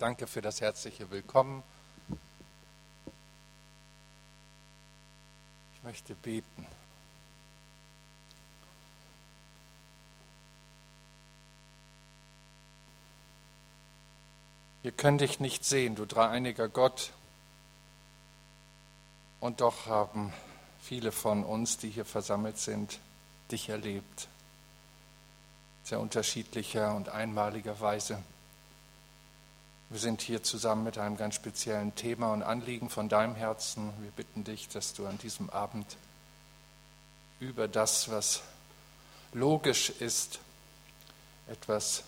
Danke für das herzliche Willkommen. Ich möchte beten. Wir können dich nicht sehen, du dreieiniger Gott. Und doch haben viele von uns, die hier versammelt sind, dich erlebt. Sehr unterschiedlicher und einmaliger Weise. Wir sind hier zusammen mit einem ganz speziellen Thema und Anliegen von deinem Herzen. Wir bitten dich, dass du an diesem Abend über das, was logisch ist, etwas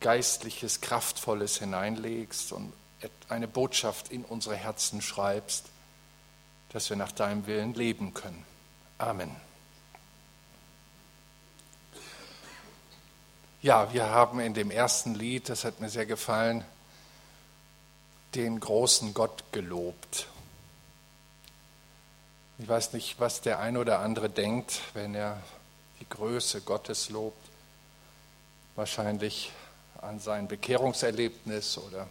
Geistliches, Kraftvolles hineinlegst und eine Botschaft in unsere Herzen schreibst, dass wir nach deinem Willen leben können. Amen. Ja, wir haben in dem ersten Lied, das hat mir sehr gefallen, den großen Gott gelobt. Ich weiß nicht, was der ein oder andere denkt, wenn er die Größe Gottes lobt. Wahrscheinlich an sein Bekehrungserlebnis oder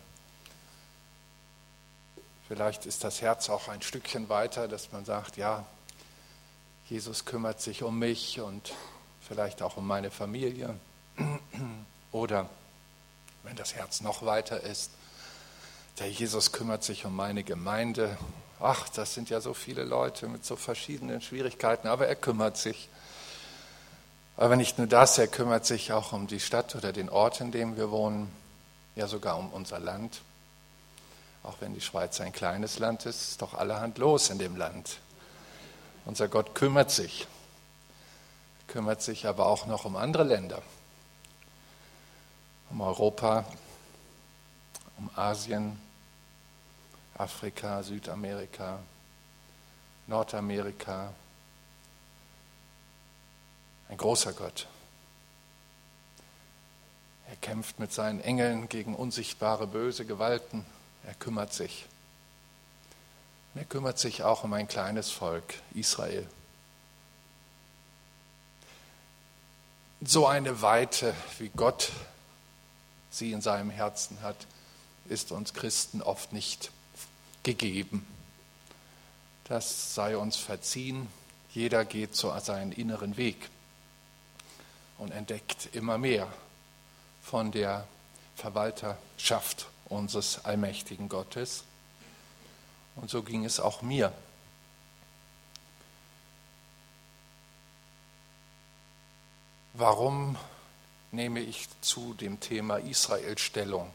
vielleicht ist das Herz auch ein Stückchen weiter, dass man sagt, ja, Jesus kümmert sich um mich und vielleicht auch um meine Familie. Oder wenn das Herz noch weiter ist, der Jesus kümmert sich um meine Gemeinde. Ach, das sind ja so viele Leute mit so verschiedenen Schwierigkeiten, aber er kümmert sich. Aber nicht nur das, er kümmert sich auch um die Stadt oder den Ort, in dem wir wohnen, ja sogar um unser Land. Auch wenn die Schweiz ein kleines Land ist, ist doch allerhand los in dem Land. Unser Gott kümmert sich, kümmert sich aber auch noch um andere Länder um Europa, um Asien, Afrika, Südamerika, Nordamerika. Ein großer Gott. Er kämpft mit seinen Engeln gegen unsichtbare böse Gewalten. Er kümmert sich. er kümmert sich auch um ein kleines Volk, Israel. So eine Weite, wie Gott sie in seinem Herzen hat, ist uns Christen oft nicht gegeben. Das sei uns verziehen. Jeder geht so seinen inneren Weg und entdeckt immer mehr von der Verwalterschaft unseres allmächtigen Gottes. Und so ging es auch mir. Warum nehme ich zu dem Thema Israel Stellung.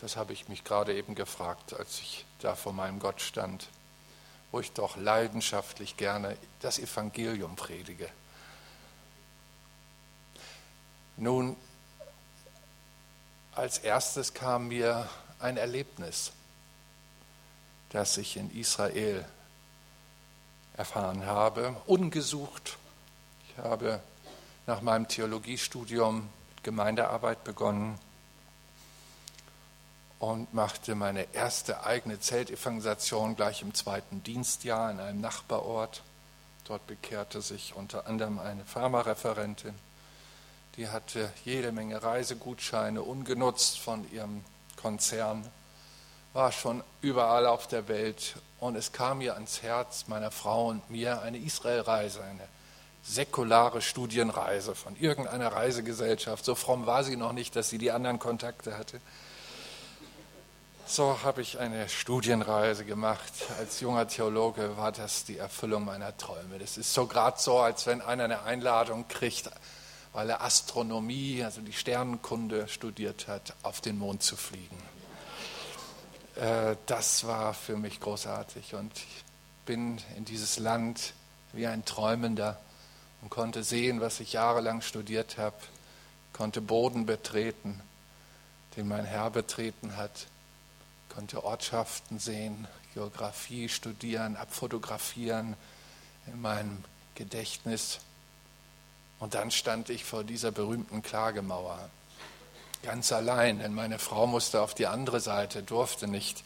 Das habe ich mich gerade eben gefragt, als ich da vor meinem Gott stand, wo ich doch leidenschaftlich gerne das Evangelium predige. Nun, als erstes kam mir ein Erlebnis, das ich in Israel erfahren habe, ungesucht. Ich habe nach meinem Theologiestudium mit Gemeindearbeit begonnen und machte meine erste eigene Zeltevangelisation gleich im zweiten Dienstjahr in einem Nachbarort. Dort bekehrte sich unter anderem eine Pharmareferentin. Die hatte jede Menge Reisegutscheine ungenutzt von ihrem Konzern, war schon überall auf der Welt und es kam mir ans Herz, meiner Frau und mir, eine Israelreise, eine säkulare Studienreise von irgendeiner Reisegesellschaft. So fromm war sie noch nicht, dass sie die anderen Kontakte hatte. So habe ich eine Studienreise gemacht. Als junger Theologe war das die Erfüllung meiner Träume. Das ist so gerade so, als wenn einer eine Einladung kriegt, weil er Astronomie, also die Sternenkunde studiert hat, auf den Mond zu fliegen. Äh, das war für mich großartig und ich bin in dieses Land wie ein Träumender und konnte sehen, was ich jahrelang studiert habe, konnte Boden betreten, den mein Herr betreten hat, konnte Ortschaften sehen, Geografie studieren, abfotografieren in meinem Gedächtnis. Und dann stand ich vor dieser berühmten Klagemauer, ganz allein, denn meine Frau musste auf die andere Seite, durfte nicht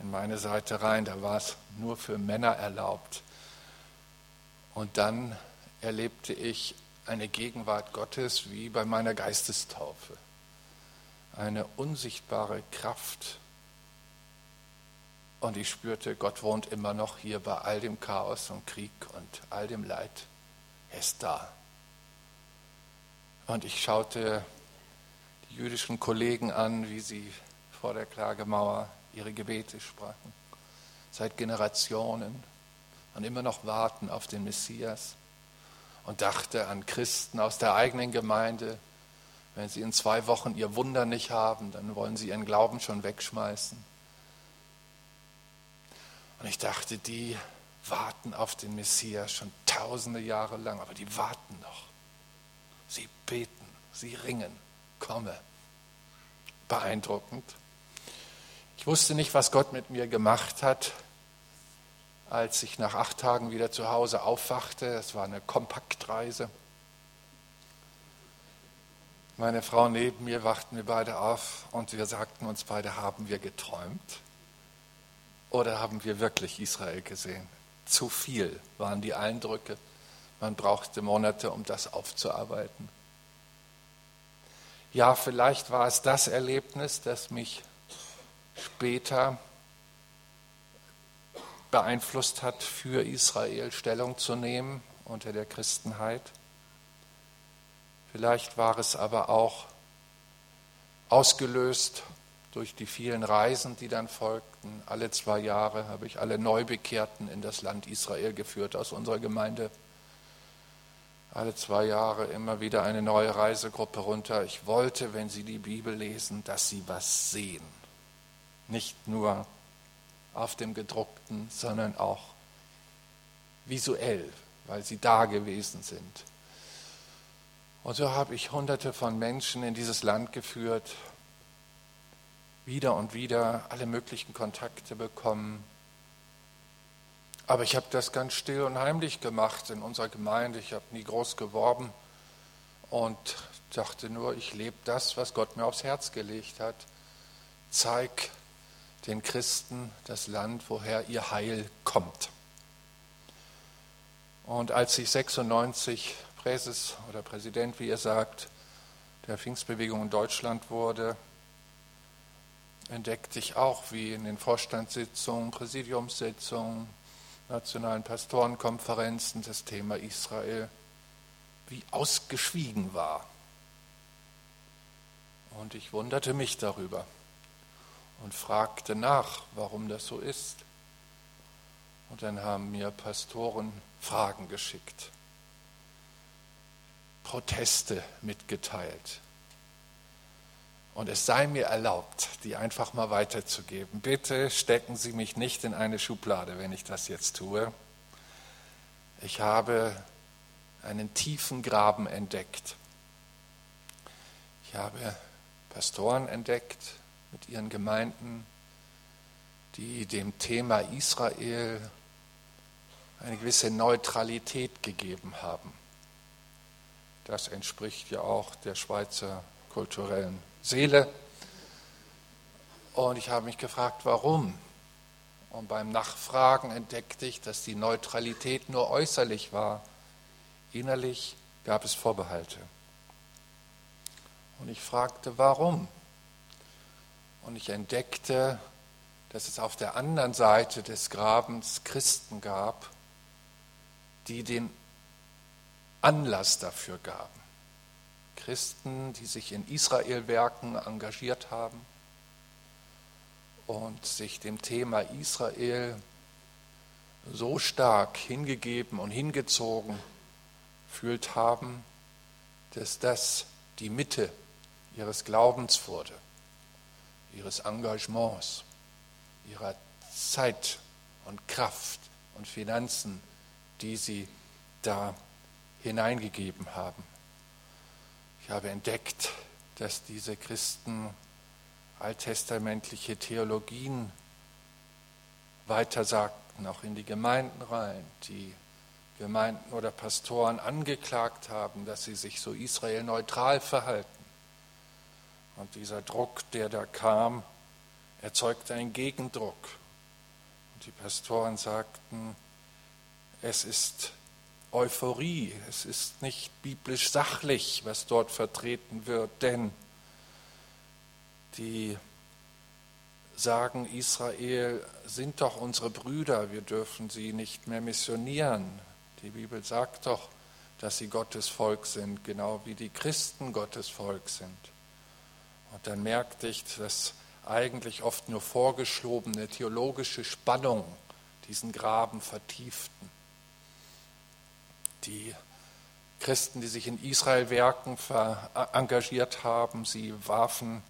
in meine Seite rein, da war es nur für Männer erlaubt. Und dann erlebte ich eine Gegenwart Gottes wie bei meiner Geistestaufe. eine unsichtbare Kraft. Und ich spürte, Gott wohnt immer noch hier bei all dem Chaos und Krieg und all dem Leid. Er ist da. Und ich schaute die jüdischen Kollegen an, wie sie vor der Klagemauer ihre Gebete sprachen. Seit Generationen und immer noch warten auf den Messias. Und dachte an Christen aus der eigenen Gemeinde. Wenn sie in zwei Wochen ihr Wunder nicht haben, dann wollen sie ihren Glauben schon wegschmeißen. Und ich dachte, die warten auf den Messias schon tausende Jahre lang, aber die warten noch. Sie beten, sie ringen, komme. Beeindruckend. Ich wusste nicht, was Gott mit mir gemacht hat, als ich nach acht Tagen wieder zu Hause aufwachte. Es war eine Kompaktreise. Meine Frau neben mir wachten wir beide auf und wir sagten uns beide, haben wir geträumt oder haben wir wirklich Israel gesehen? Zu viel waren die Eindrücke. Man brauchte Monate, um das aufzuarbeiten. Ja, vielleicht war es das Erlebnis, das mich später beeinflusst hat, für Israel Stellung zu nehmen unter der Christenheit. Vielleicht war es aber auch ausgelöst durch die vielen Reisen, die dann folgten. Alle zwei Jahre habe ich alle Neubekehrten in das Land Israel geführt aus unserer Gemeinde. Alle zwei Jahre immer wieder eine neue Reisegruppe runter. Ich wollte, wenn sie die Bibel lesen, dass sie was sehen. Nicht nur auf dem gedruckten, sondern auch visuell, weil sie da gewesen sind. Und so habe ich hunderte von Menschen in dieses Land geführt, wieder und wieder alle möglichen Kontakte bekommen. Aber ich habe das ganz still und heimlich gemacht in unserer Gemeinde. Ich habe nie groß geworben und dachte nur, ich lebe das, was Gott mir aufs Herz gelegt hat. Zeig den Christen das Land, woher ihr Heil kommt. Und als ich 96 Präses oder Präsident, wie ihr sagt, der Pfingstbewegung in Deutschland wurde, entdeckte ich auch, wie in den Vorstandssitzungen, Präsidiumssitzungen, nationalen Pastorenkonferenzen das Thema Israel wie ausgeschwiegen war. Und ich wunderte mich darüber und fragte nach, warum das so ist. Und dann haben mir Pastoren Fragen geschickt, Proteste mitgeteilt. Und es sei mir erlaubt, die einfach mal weiterzugeben. Bitte stecken Sie mich nicht in eine Schublade, wenn ich das jetzt tue. Ich habe einen tiefen Graben entdeckt. Ich habe Pastoren entdeckt mit ihren Gemeinden, die dem Thema Israel eine gewisse Neutralität gegeben haben. Das entspricht ja auch der Schweizer kulturellen Seele. Und ich habe mich gefragt, warum? Und beim Nachfragen entdeckte ich, dass die Neutralität nur äußerlich war. Innerlich gab es Vorbehalte. Und ich fragte, warum? Und ich entdeckte, dass es auf der anderen Seite des Grabens Christen gab, die den Anlass dafür gaben. Christen, die sich in Israelwerken engagiert haben und sich dem Thema Israel so stark hingegeben und hingezogen fühlt haben, dass das die Mitte ihres Glaubens wurde, ihres Engagements, ihrer Zeit und Kraft und Finanzen, die sie da hineingegeben haben. Ich habe entdeckt, dass diese Christen alttestamentliche Theologien weitersagten, auch in die Gemeinden rein, die Gemeinden oder Pastoren angeklagt haben, dass sie sich so israelneutral verhalten. Und dieser Druck, der da kam, erzeugte einen Gegendruck. Und die Pastoren sagten, es ist Euphorie, es ist nicht biblisch sachlich, was dort vertreten wird, denn die sagen, Israel sind doch unsere Brüder, wir dürfen sie nicht mehr missionieren. Die Bibel sagt doch, dass sie Gottes Volk sind, genau wie die Christen Gottes Volk sind. Und dann merkte ich, dass eigentlich oft nur vorgeschobene theologische Spannungen diesen Graben vertieften. Die Christen, die sich in Israel-Werken engagiert haben, sie warfen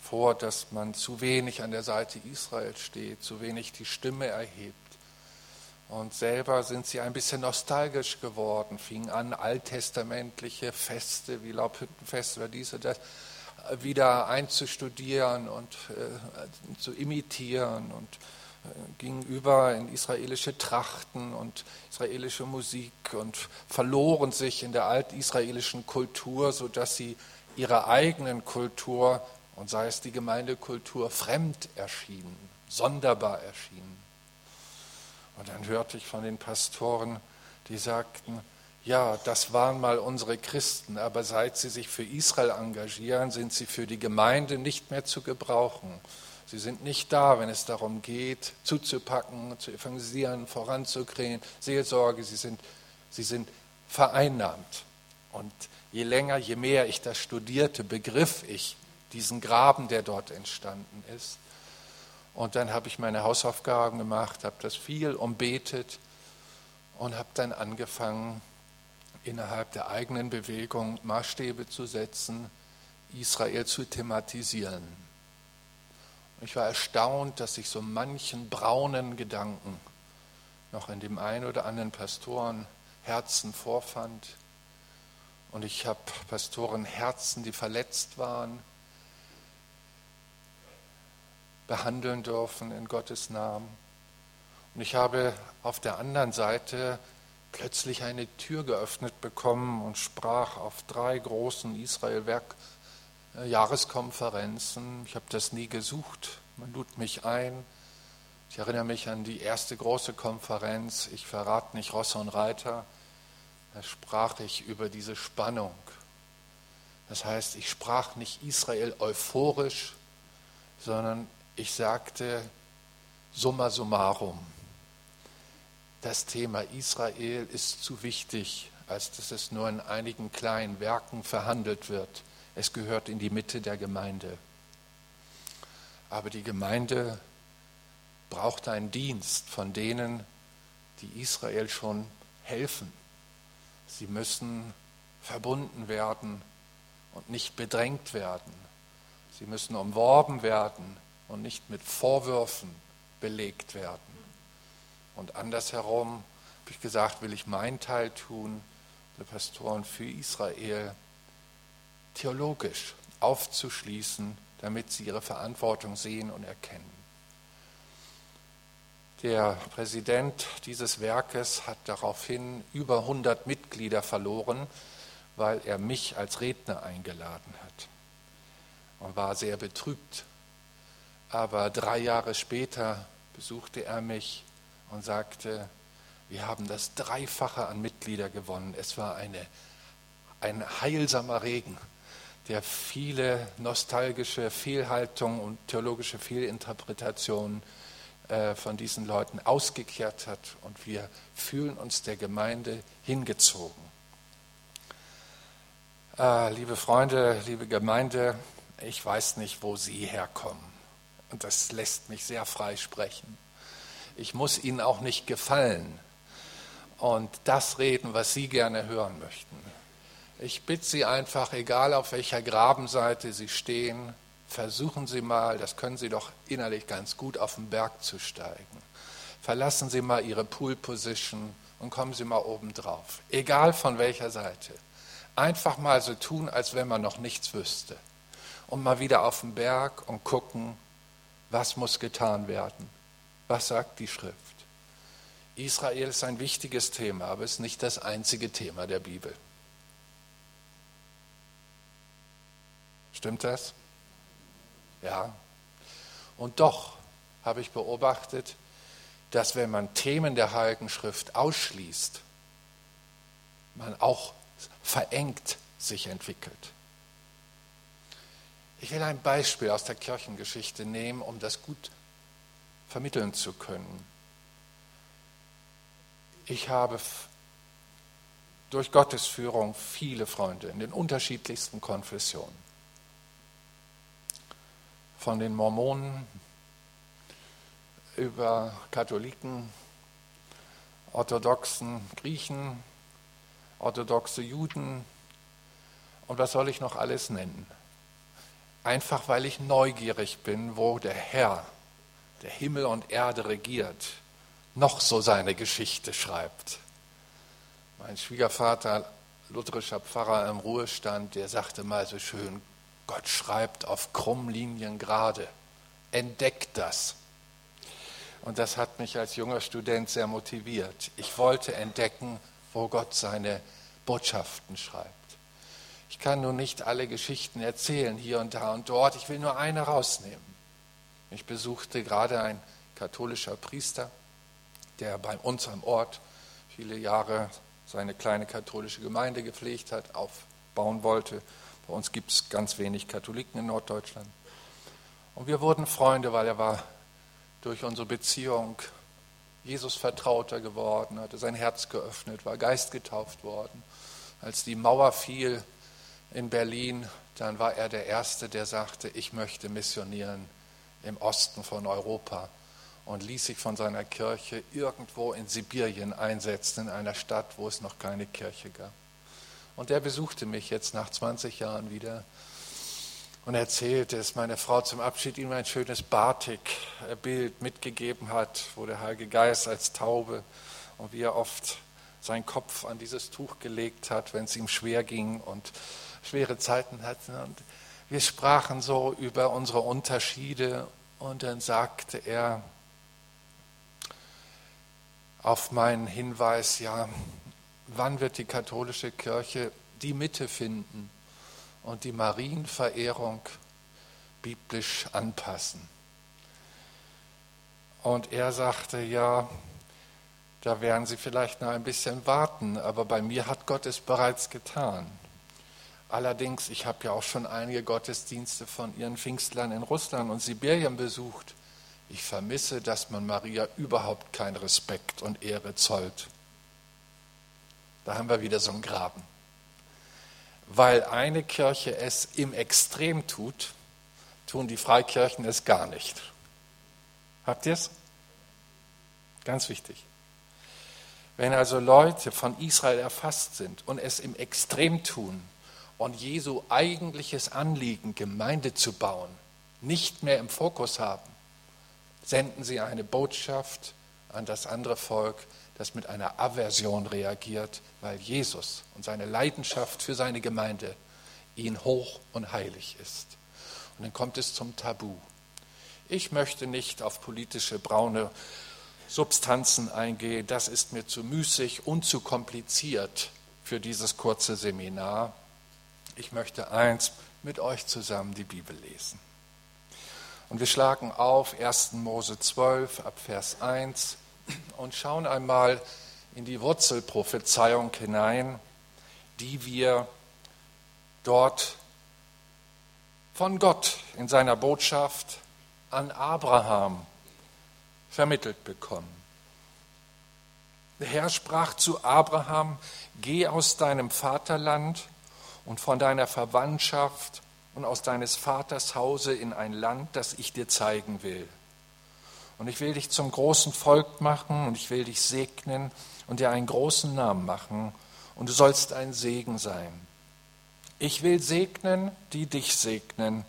vor, dass man zu wenig an der Seite Israels steht, zu wenig die Stimme erhebt. Und selber sind sie ein bisschen nostalgisch geworden, fingen an, alttestamentliche Feste wie Laubhüttenfest oder dies oder das wieder einzustudieren und äh, zu imitieren und äh, gingen über in israelische Trachten und israelische Musik und verloren sich in der altisraelischen Kultur, sodass sie ihrer eigenen Kultur und sei es die Gemeindekultur fremd erschienen, sonderbar erschienen. Und dann hörte ich von den Pastoren, die sagten, ja, das waren mal unsere Christen, aber seit sie sich für Israel engagieren, sind sie für die Gemeinde nicht mehr zu gebrauchen. Sie sind nicht da, wenn es darum geht, zuzupacken, zu evangelisieren, voranzukriegen, Seelsorge. Sie sind, sie sind vereinnahmt. Und je länger, je mehr ich das studierte, begriff ich diesen Graben, der dort entstanden ist. Und dann habe ich meine Hausaufgaben gemacht, habe das viel umbetet und habe dann angefangen, innerhalb der eigenen Bewegung Maßstäbe zu setzen, Israel zu thematisieren. Ich war erstaunt, dass ich so manchen braunen Gedanken noch in dem einen oder anderen Pastorenherzen vorfand. Und ich habe Pastorenherzen, die verletzt waren, behandeln dürfen in Gottes Namen. Und ich habe auf der anderen Seite plötzlich eine Tür geöffnet bekommen und sprach auf drei großen Israel-Werk-Jahreskonferenzen. Ich habe das nie gesucht. Man lud mich ein. Ich erinnere mich an die erste große Konferenz. Ich verrate nicht Rosse und Reiter. Da sprach ich über diese Spannung. Das heißt, ich sprach nicht Israel euphorisch, sondern ich sagte summa summarum das Thema Israel ist zu wichtig, als dass es nur in einigen kleinen Werken verhandelt wird. Es gehört in die Mitte der Gemeinde. Aber die Gemeinde braucht einen Dienst von denen, die Israel schon helfen. Sie müssen verbunden werden und nicht bedrängt werden. Sie müssen umworben werden und nicht mit Vorwürfen belegt werden. Und andersherum habe ich gesagt, will ich meinen Teil tun, der Pastoren für Israel theologisch aufzuschließen, damit sie ihre Verantwortung sehen und erkennen. Der Präsident dieses Werkes hat daraufhin über 100 Mitglieder verloren, weil er mich als Redner eingeladen hat und war sehr betrübt. Aber drei Jahre später besuchte er mich und sagte, wir haben das Dreifache an Mitglieder gewonnen. Es war eine, ein heilsamer Regen, der viele nostalgische Fehlhaltungen und theologische Fehlinterpretationen äh, von diesen Leuten ausgekehrt hat und wir fühlen uns der Gemeinde hingezogen. Äh, liebe Freunde, liebe Gemeinde, ich weiß nicht, wo Sie herkommen und das lässt mich sehr frei sprechen. Ich muss Ihnen auch nicht gefallen und das reden, was Sie gerne hören möchten. Ich bitte Sie einfach, egal auf welcher Grabenseite Sie stehen, versuchen Sie mal, das können Sie doch innerlich ganz gut, auf den Berg zu steigen. Verlassen Sie mal Ihre Pool Position und kommen Sie mal oben drauf. Egal von welcher Seite. Einfach mal so tun, als wenn man noch nichts wüsste. Und mal wieder auf den Berg und gucken, was muss getan werden. Was sagt die Schrift? Israel ist ein wichtiges Thema, aber es ist nicht das einzige Thema der Bibel. Stimmt das? Ja. Und doch habe ich beobachtet, dass wenn man Themen der Heiligen Schrift ausschließt, man auch verengt sich entwickelt. Ich will ein Beispiel aus der Kirchengeschichte nehmen, um das gut vermitteln zu können. Ich habe durch Gottes Führung viele Freunde in den unterschiedlichsten Konfessionen. Von den Mormonen über Katholiken, orthodoxen Griechen, orthodoxe Juden und was soll ich noch alles nennen? Einfach weil ich neugierig bin, wo der Herr, der Himmel und Erde regiert, noch so seine Geschichte schreibt. Mein Schwiegervater, lutherischer Pfarrer im Ruhestand, der sagte mal so schön, Gott schreibt auf Krummlinien gerade. Entdeckt das. Und das hat mich als junger Student sehr motiviert. Ich wollte entdecken, wo Gott seine Botschaften schreibt. Ich kann nun nicht alle Geschichten erzählen, hier und da und dort. Ich will nur eine rausnehmen. Ich besuchte gerade ein katholischer Priester, der bei uns am Ort viele Jahre seine kleine katholische Gemeinde gepflegt hat, aufbauen wollte. Bei uns gibt es ganz wenig Katholiken in Norddeutschland. Und wir wurden Freunde, weil er war durch unsere Beziehung Jesus vertrauter geworden, hatte sein Herz geöffnet, war geistgetauft worden. Als die Mauer fiel in Berlin, dann war er der Erste, der sagte, ich möchte missionieren im Osten von Europa und ließ sich von seiner Kirche irgendwo in Sibirien einsetzen, in einer Stadt, wo es noch keine Kirche gab. Und er besuchte mich jetzt nach 20 Jahren wieder und erzählte, dass meine Frau zum Abschied ihm ein schönes Batik-Bild mitgegeben hat, wo der Heilige Geist als Taube und wie er oft seinen Kopf an dieses Tuch gelegt hat, wenn es ihm schwer ging und schwere Zeiten hatten. Und wir sprachen so über unsere Unterschiede und dann sagte er auf meinen Hinweis, ja, wann wird die katholische Kirche die Mitte finden? und die Marienverehrung biblisch anpassen. Und er sagte, ja, da werden Sie vielleicht noch ein bisschen warten, aber bei mir hat Gott es bereits getan. Allerdings, ich habe ja auch schon einige Gottesdienste von Ihren Pfingstlern in Russland und Sibirien besucht. Ich vermisse, dass man Maria überhaupt keinen Respekt und Ehre zollt. Da haben wir wieder so einen Graben weil eine Kirche es im Extrem tut, tun die Freikirchen es gar nicht. Habt ihr es? Ganz wichtig. Wenn also Leute von Israel erfasst sind und es im Extrem tun und Jesu eigentliches Anliegen, Gemeinde zu bauen, nicht mehr im Fokus haben, senden sie eine Botschaft an das andere Volk, das mit einer Aversion reagiert, weil Jesus und seine Leidenschaft für seine Gemeinde ihn hoch und heilig ist. Und dann kommt es zum Tabu. Ich möchte nicht auf politische braune Substanzen eingehen, das ist mir zu müßig und zu kompliziert für dieses kurze Seminar. Ich möchte eins mit euch zusammen die Bibel lesen. Und wir schlagen auf 1. Mose 12 ab Vers 1 und schauen einmal in die Wurzelprophezeiung hinein, die wir dort von Gott in seiner Botschaft an Abraham vermittelt bekommen. Der Herr sprach zu Abraham, geh aus deinem Vaterland und von deiner Verwandtschaft und aus deines Vaters Hause in ein Land, das ich dir zeigen will. Und ich will dich zum großen Volk machen und ich will dich segnen und dir einen großen Namen machen und du sollst ein Segen sein. Ich will segnen, die dich segnen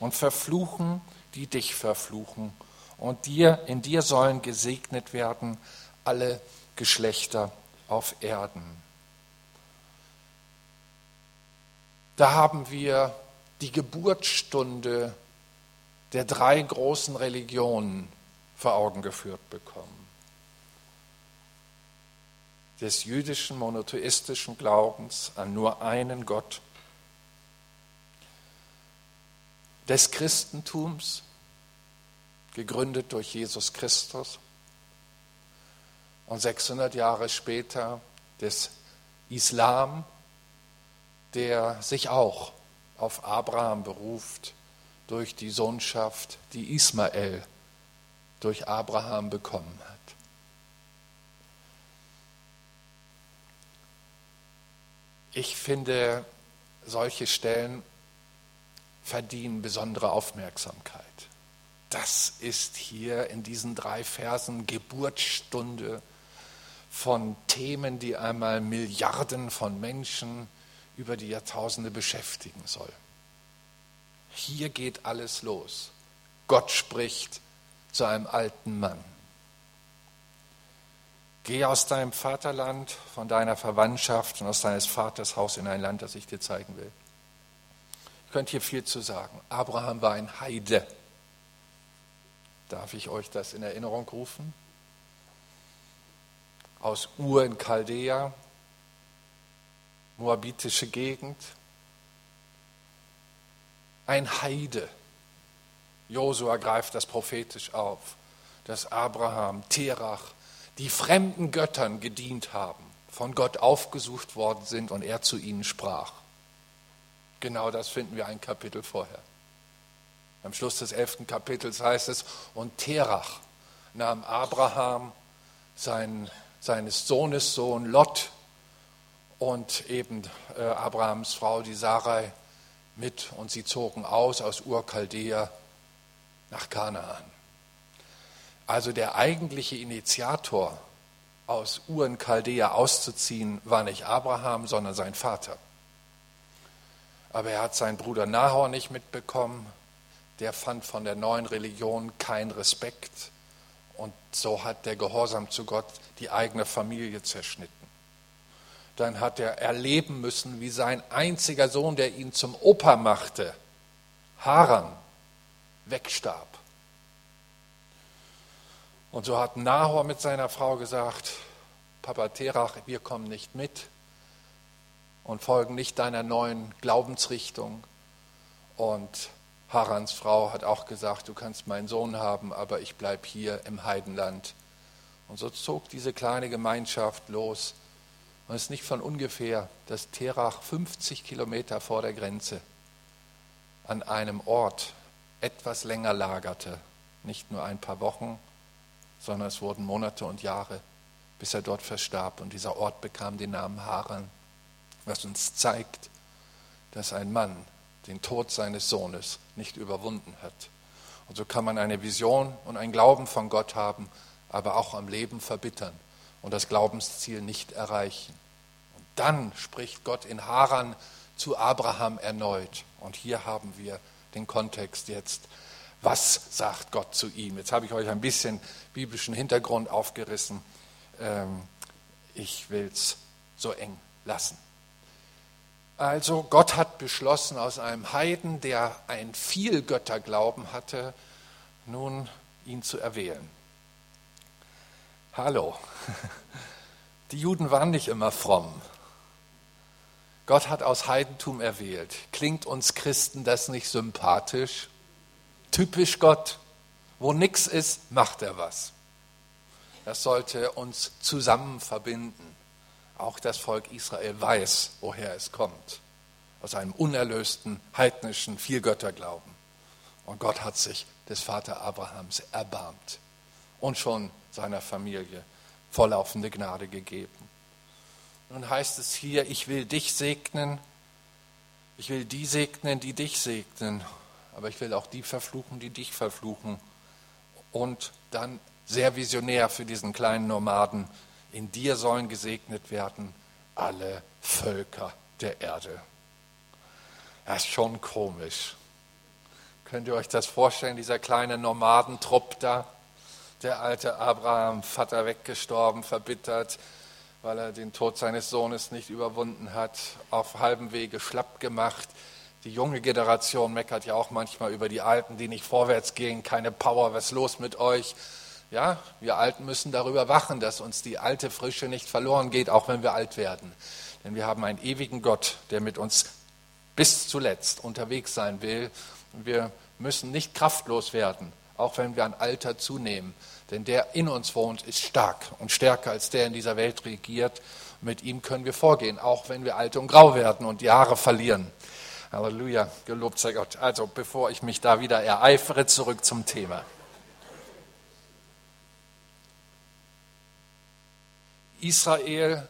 und verfluchen, die dich verfluchen. Und dir, in dir sollen gesegnet werden alle Geschlechter auf Erden. Da haben wir die Geburtsstunde der drei großen Religionen vor Augen geführt bekommen. Des jüdischen monotheistischen Glaubens an nur einen Gott, des Christentums, gegründet durch Jesus Christus, und 600 Jahre später des Islam, der sich auch auf Abraham beruft, durch die Sohnschaft, die Ismael durch Abraham bekommen hat. Ich finde, solche Stellen verdienen besondere Aufmerksamkeit. Das ist hier in diesen drei Versen Geburtsstunde von Themen, die einmal Milliarden von Menschen über die Jahrtausende beschäftigen soll. Hier geht alles los. Gott spricht zu einem alten Mann. Geh aus deinem Vaterland, von deiner Verwandtschaft und aus deines Vaters Haus in ein Land, das ich dir zeigen will. Ich könnte hier viel zu sagen. Abraham war ein Heide. Darf ich euch das in Erinnerung rufen? Aus Ur in Chaldea, moabitische Gegend. Ein Heide. Josua greift das prophetisch auf, dass Abraham, Terach, die fremden Göttern gedient haben, von Gott aufgesucht worden sind und er zu ihnen sprach. Genau das finden wir ein Kapitel vorher. Am Schluss des elften Kapitels heißt es, und Terach nahm Abraham, sein, seines Sohnes Sohn Lot und eben äh, Abrahams Frau, die Sarai, mit und sie zogen aus aus Ur-Chaldea nach Kanaan. Also der eigentliche Initiator aus Uren Chaldea auszuziehen, war nicht Abraham, sondern sein Vater. Aber er hat seinen Bruder Nahor nicht mitbekommen. Der fand von der neuen Religion keinen Respekt. Und so hat der Gehorsam zu Gott die eigene Familie zerschnitten. Dann hat er erleben müssen, wie sein einziger Sohn, der ihn zum Opa machte, Haran, wegstarb. Und so hat Nahor mit seiner Frau gesagt, Papa Terach, wir kommen nicht mit und folgen nicht deiner neuen Glaubensrichtung. Und Harans Frau hat auch gesagt, du kannst meinen Sohn haben, aber ich bleibe hier im Heidenland. Und so zog diese kleine Gemeinschaft los. Und es ist nicht von ungefähr, dass Terach 50 Kilometer vor der Grenze an einem Ort etwas länger lagerte. Nicht nur ein paar Wochen, sondern es wurden Monate und Jahre, bis er dort verstarb. Und dieser Ort bekam den Namen Haran, was uns zeigt, dass ein Mann den Tod seines Sohnes nicht überwunden hat. Und so kann man eine Vision und einen Glauben von Gott haben, aber auch am Leben verbittern und das Glaubensziel nicht erreichen. Dann spricht Gott in Haran zu Abraham erneut. Und hier haben wir den Kontext jetzt was sagt Gott zu ihm? Jetzt habe ich euch ein bisschen biblischen Hintergrund aufgerissen. Ähm, ich will es so eng lassen. Also Gott hat beschlossen, aus einem Heiden, der ein Vielgötterglauben hatte, nun ihn zu erwählen. Hallo, die Juden waren nicht immer fromm. Gott hat aus Heidentum erwählt. Klingt uns Christen das nicht sympathisch? Typisch Gott. Wo nichts ist, macht er was. Das sollte uns zusammen verbinden. Auch das Volk Israel weiß, woher es kommt. Aus einem unerlösten, heidnischen Vielgötterglauben. Und Gott hat sich des Vater Abrahams erbarmt und schon seiner Familie vorlaufende Gnade gegeben. Nun heißt es hier, ich will dich segnen, ich will die segnen, die dich segnen aber ich will auch die verfluchen, die dich verfluchen. Und dann sehr visionär für diesen kleinen Nomaden, in dir sollen gesegnet werden alle Völker der Erde. Das ist schon komisch. Könnt ihr euch das vorstellen, dieser kleine Nomadentrupp da? Der alte Abraham, Vater weggestorben, verbittert, weil er den Tod seines Sohnes nicht überwunden hat, auf halbem Wege schlapp gemacht, die junge Generation meckert ja auch manchmal über die Alten, die nicht vorwärts gehen, keine Power, was ist los mit euch? Ja, wir Alten müssen darüber wachen, dass uns die alte Frische nicht verloren geht, auch wenn wir alt werden. Denn wir haben einen ewigen Gott, der mit uns bis zuletzt unterwegs sein will. Wir müssen nicht kraftlos werden, auch wenn wir an Alter zunehmen. Denn der in uns wohnt, ist stark und stärker als der in dieser Welt regiert. Mit ihm können wir vorgehen, auch wenn wir alt und grau werden und Haare verlieren. Halleluja, gelobt sei Gott. Also bevor ich mich da wieder ereifere, zurück zum Thema. Israel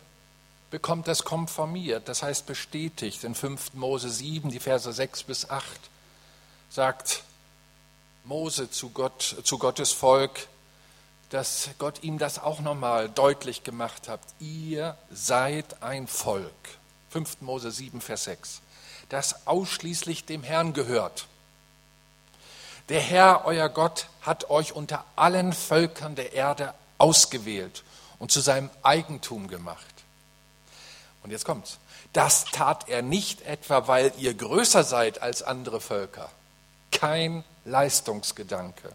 bekommt das konformiert, das heißt bestätigt. In 5. Mose 7, die Verse 6 bis 8, sagt Mose zu, Gott, zu Gottes Volk, dass Gott ihm das auch nochmal deutlich gemacht hat. Ihr seid ein Volk. 5. Mose 7, Vers 6 das ausschließlich dem Herrn gehört. Der Herr, euer Gott, hat euch unter allen Völkern der Erde ausgewählt und zu seinem Eigentum gemacht. Und jetzt kommt's. Das tat er nicht etwa, weil ihr größer seid als andere Völker. Kein Leistungsgedanke.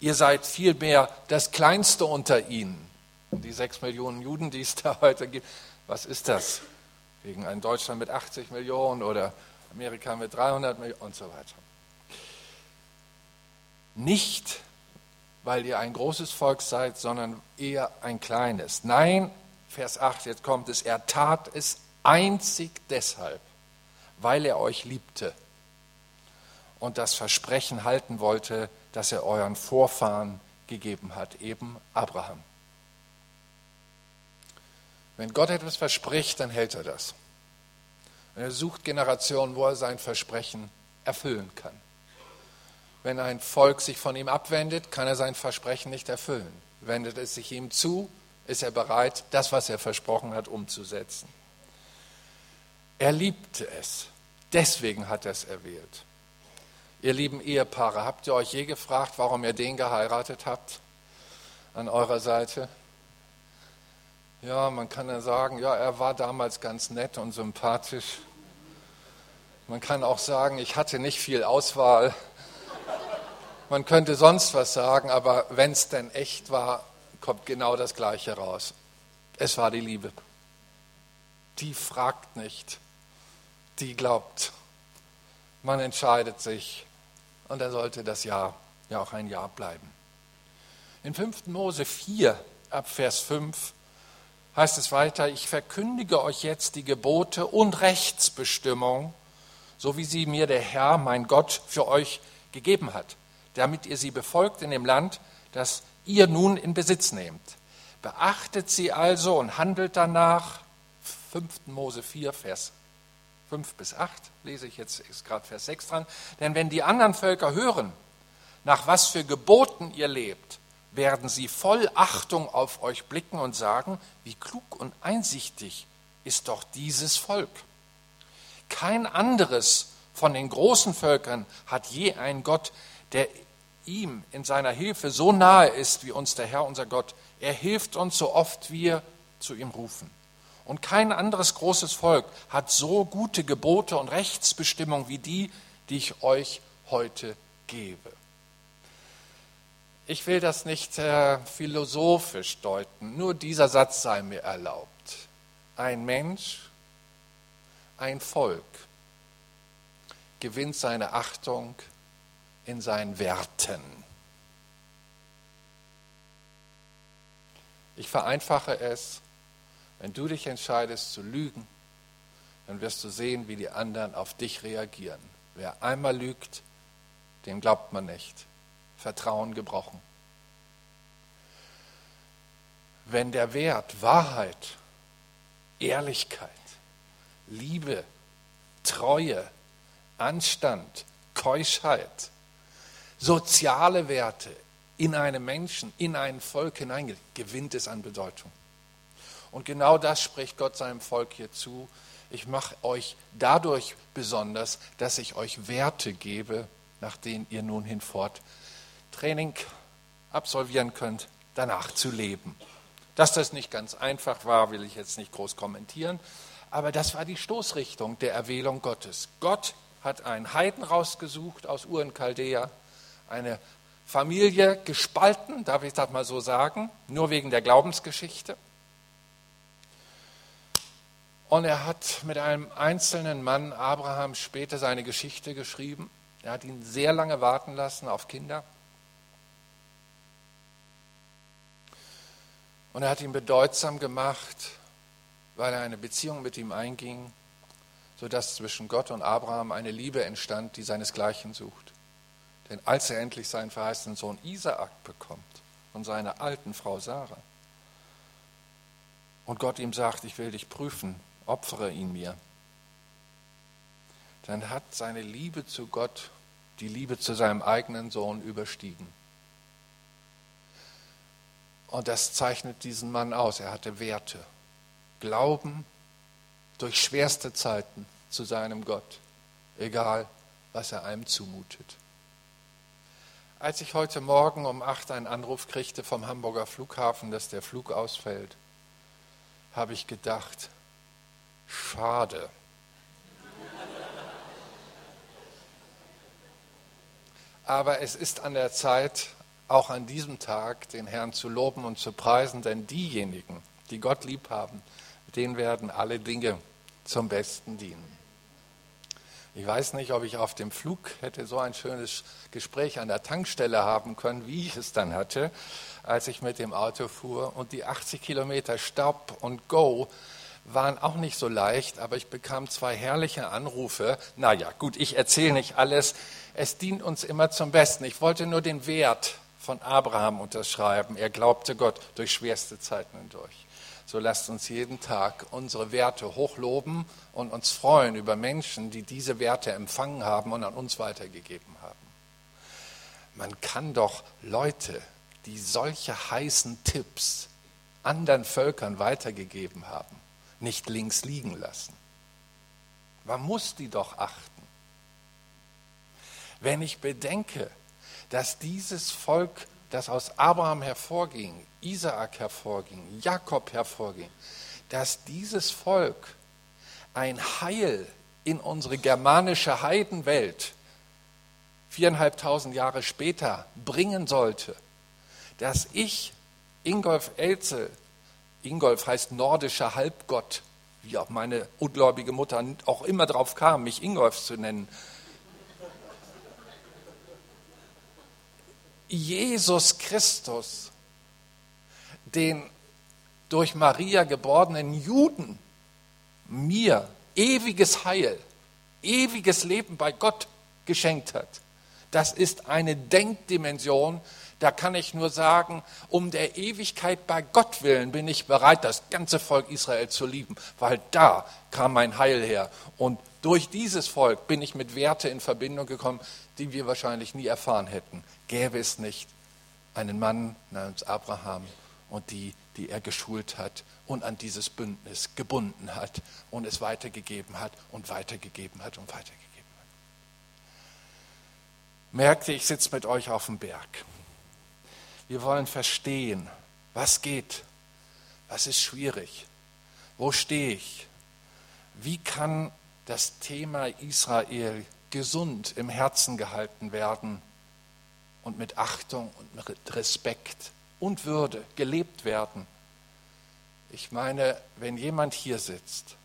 Ihr seid vielmehr das Kleinste unter ihnen. Die sechs Millionen Juden, die es da heute gibt, was ist das? Gegen ein Deutschland mit 80 Millionen oder Amerika mit 300 Millionen und so weiter. Nicht, weil ihr ein großes Volk seid, sondern eher ein kleines. Nein, Vers 8, jetzt kommt es, er tat es einzig deshalb, weil er euch liebte und das Versprechen halten wollte, das er euren Vorfahren gegeben hat, eben Abraham. Wenn Gott etwas verspricht, dann hält er das. Und er sucht Generationen, wo er sein Versprechen erfüllen kann. Wenn ein Volk sich von ihm abwendet, kann er sein Versprechen nicht erfüllen. Wendet es sich ihm zu, ist er bereit, das, was er versprochen hat, umzusetzen. Er liebte es. Deswegen hat er es erwählt. Ihr lieben Ehepaare, habt ihr euch je gefragt, warum ihr den geheiratet habt an eurer Seite? Ja, man kann ja sagen, ja, er war damals ganz nett und sympathisch. Man kann auch sagen, ich hatte nicht viel Auswahl. Man könnte sonst was sagen, aber wenn es denn echt war, kommt genau das Gleiche raus. Es war die Liebe. Die fragt nicht, die glaubt. Man entscheidet sich und da sollte das Ja ja auch ein Ja bleiben. In 5. Mose 4 ab Vers 5 heißt es weiter, ich verkündige euch jetzt die Gebote und Rechtsbestimmungen, so wie sie mir der Herr, mein Gott, für euch gegeben hat, damit ihr sie befolgt in dem Land, das ihr nun in Besitz nehmt. Beachtet sie also und handelt danach. 5. Mose 4, Vers 5 bis 8 lese ich jetzt, ist gerade Vers 6 dran. Denn wenn die anderen Völker hören, nach was für Geboten ihr lebt, werden sie voll Achtung auf euch blicken und sagen, wie klug und einsichtig ist doch dieses Volk. Kein anderes von den großen Völkern hat je einen Gott, der ihm in seiner Hilfe so nahe ist wie uns der Herr unser Gott. Er hilft uns so oft wir zu ihm rufen. Und kein anderes großes Volk hat so gute Gebote und Rechtsbestimmungen wie die, die ich euch heute gebe. Ich will das nicht äh, philosophisch deuten, nur dieser Satz sei mir erlaubt. Ein Mensch, ein Volk gewinnt seine Achtung in seinen Werten. Ich vereinfache es, wenn du dich entscheidest zu lügen, dann wirst du sehen, wie die anderen auf dich reagieren. Wer einmal lügt, dem glaubt man nicht. Vertrauen gebrochen. Wenn der Wert Wahrheit, Ehrlichkeit, Liebe, Treue, Anstand, Keuschheit, soziale Werte in einem Menschen, in ein Volk hineingeht, gewinnt es an Bedeutung. Und genau das spricht Gott seinem Volk hier zu. Ich mache euch dadurch besonders, dass ich euch Werte gebe, nach denen ihr nun hinfort Training absolvieren könnt, danach zu leben. Dass das nicht ganz einfach war, will ich jetzt nicht groß kommentieren, aber das war die Stoßrichtung der Erwählung Gottes. Gott hat einen Heiden rausgesucht aus Uren Chaldea, eine Familie gespalten, darf ich das mal so sagen, nur wegen der Glaubensgeschichte. Und er hat mit einem einzelnen Mann, Abraham, später seine Geschichte geschrieben. Er hat ihn sehr lange warten lassen auf Kinder. Und er hat ihn bedeutsam gemacht, weil er eine Beziehung mit ihm einging. sodass zwischen Gott und Abraham eine Liebe entstand, die seinesgleichen sucht. Denn als er endlich seinen verheißenen Sohn Isaak bekommt von seiner alten Frau Sarah und Gott ihm sagt, ich will dich prüfen, opfere ihn mir, dann hat seine Liebe zu Gott die Liebe zu seinem eigenen Sohn überstiegen. Und das zeichnet diesen Mann aus. Er hatte Werte. Glauben durch schwerste Zeiten zu seinem Gott, egal was er einem zumutet. Als ich heute Morgen um acht einen Anruf kriegte vom Hamburger Flughafen, dass der Flug ausfällt, habe ich gedacht, schade. Aber es ist an der Zeit, auch an diesem Tag den Herrn zu loben und zu preisen, denn diejenigen, die Gott lieb haben, denen werden alle Dinge zum Besten dienen. Ich weiß nicht, ob ich auf dem Flug hätte so ein schönes Gespräch an der Tankstelle haben können, wie ich es dann hatte, als ich mit dem Auto fuhr. Und die 80 Kilometer Stop und Go waren auch nicht so leicht, aber ich bekam zwei herrliche Anrufe. Naja, gut, ich erzähle nicht alles. Es dient uns immer zum Besten. Ich wollte nur den Wert von Abraham unterschreiben. Er glaubte Gott durch schwerste Zeiten hindurch. So lasst uns jeden Tag unsere Werte hochloben und uns freuen über Menschen, die diese Werte empfangen haben und an uns weitergegeben haben. Man kann doch Leute, die solche heißen Tipps anderen Völkern weitergegeben haben, nicht links liegen lassen. Man muss die doch achten. Wenn ich bedenke, dass dieses Volk, das aus Abraham hervorging, Isaak hervorging, Jakob hervorging, dass dieses Volk ein Heil in unsere germanische Heidenwelt viereinhalbtausend Jahre später bringen sollte, dass ich, Ingolf Elzel, Ingolf heißt nordischer Halbgott, wie auch meine ungläubige Mutter auch immer drauf kam, mich Ingolf zu nennen. Jesus Christus den durch Maria geborenen Juden mir ewiges Heil, ewiges Leben bei Gott geschenkt hat. Das ist eine Denkdimension, da kann ich nur sagen, um der Ewigkeit bei Gott willen bin ich bereit, das ganze Volk Israel zu lieben, weil da kam mein Heil her. Und durch dieses Volk bin ich mit Werte in Verbindung gekommen, die wir wahrscheinlich nie erfahren hätten. Gäbe es nicht einen Mann namens Abraham, und die, die er geschult hat und an dieses Bündnis gebunden hat und es weitergegeben hat und weitergegeben hat und weitergegeben hat. Merkte, ich sitze mit euch auf dem Berg. Wir wollen verstehen, was geht, was ist schwierig, wo stehe ich, wie kann das Thema Israel gesund im Herzen gehalten werden und mit Achtung und mit Respekt und Würde gelebt werden. Ich meine, wenn jemand hier sitzt,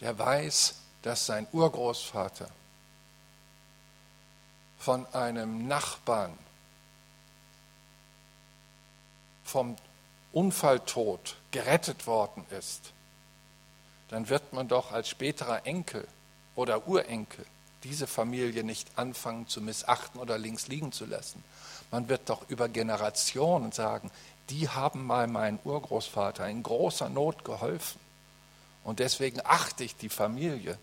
der weiß, dass sein Urgroßvater von einem Nachbarn vom Unfalltod gerettet worden ist, dann wird man doch als späterer Enkel oder Urenkel diese Familie nicht anfangen zu missachten oder links liegen zu lassen. Man wird doch über Generationen sagen, die haben mal meinen Urgroßvater in großer Not geholfen. Und deswegen achte ich die Familie,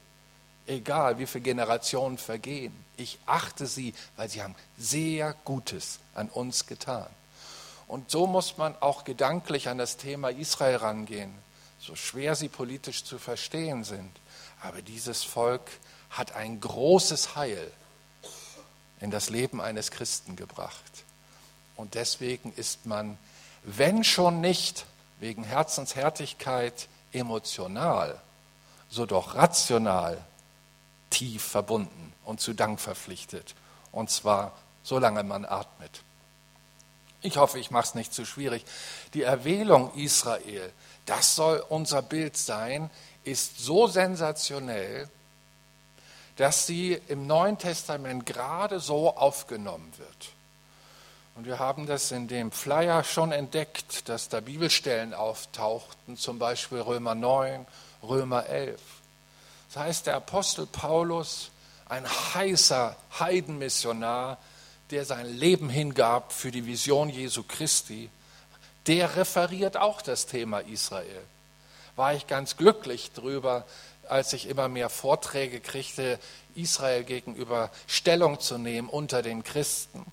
egal wie viele Generationen vergehen. Ich achte sie, weil sie haben sehr Gutes an uns getan. Und so muss man auch gedanklich an das Thema Israel rangehen, so schwer sie politisch zu verstehen sind. Aber dieses Volk hat ein großes Heil in das Leben eines Christen gebracht. Und deswegen ist man, wenn schon nicht wegen Herzenshärtigkeit emotional, so doch rational tief verbunden und zu Dank verpflichtet. Und zwar solange man atmet. Ich hoffe, ich mache es nicht zu schwierig. Die Erwählung Israel, das soll unser Bild sein, ist so sensationell, dass sie im Neuen Testament gerade so aufgenommen wird. Und wir haben das in dem Flyer schon entdeckt, dass da Bibelstellen auftauchten, zum Beispiel Römer 9, Römer 11. Das heißt, der Apostel Paulus, ein heißer Heidenmissionar, der sein Leben hingab für die Vision Jesu Christi, der referiert auch das Thema Israel. War ich ganz glücklich drüber, als ich immer mehr Vorträge kriegte, Israel gegenüber Stellung zu nehmen unter den Christen,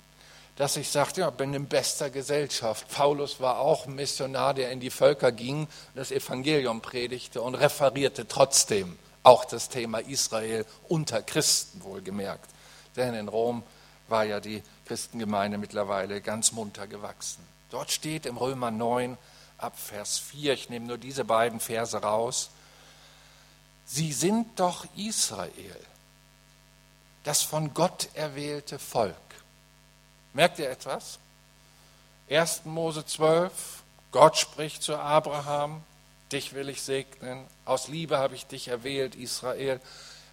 dass ich sagte, ja, bin in bester Gesellschaft. Paulus war auch ein Missionar, der in die Völker ging, das Evangelium predigte und referierte trotzdem auch das Thema Israel unter Christen wohlgemerkt. Denn in Rom war ja die Christengemeinde mittlerweile ganz munter gewachsen. Dort steht im Römer 9 ab Vers 4, ich nehme nur diese beiden Verse raus, Sie sind doch Israel, das von Gott erwählte Volk. Merkt ihr etwas? 1. Mose 12, Gott spricht zu Abraham, dich will ich segnen, aus Liebe habe ich dich erwählt, Israel,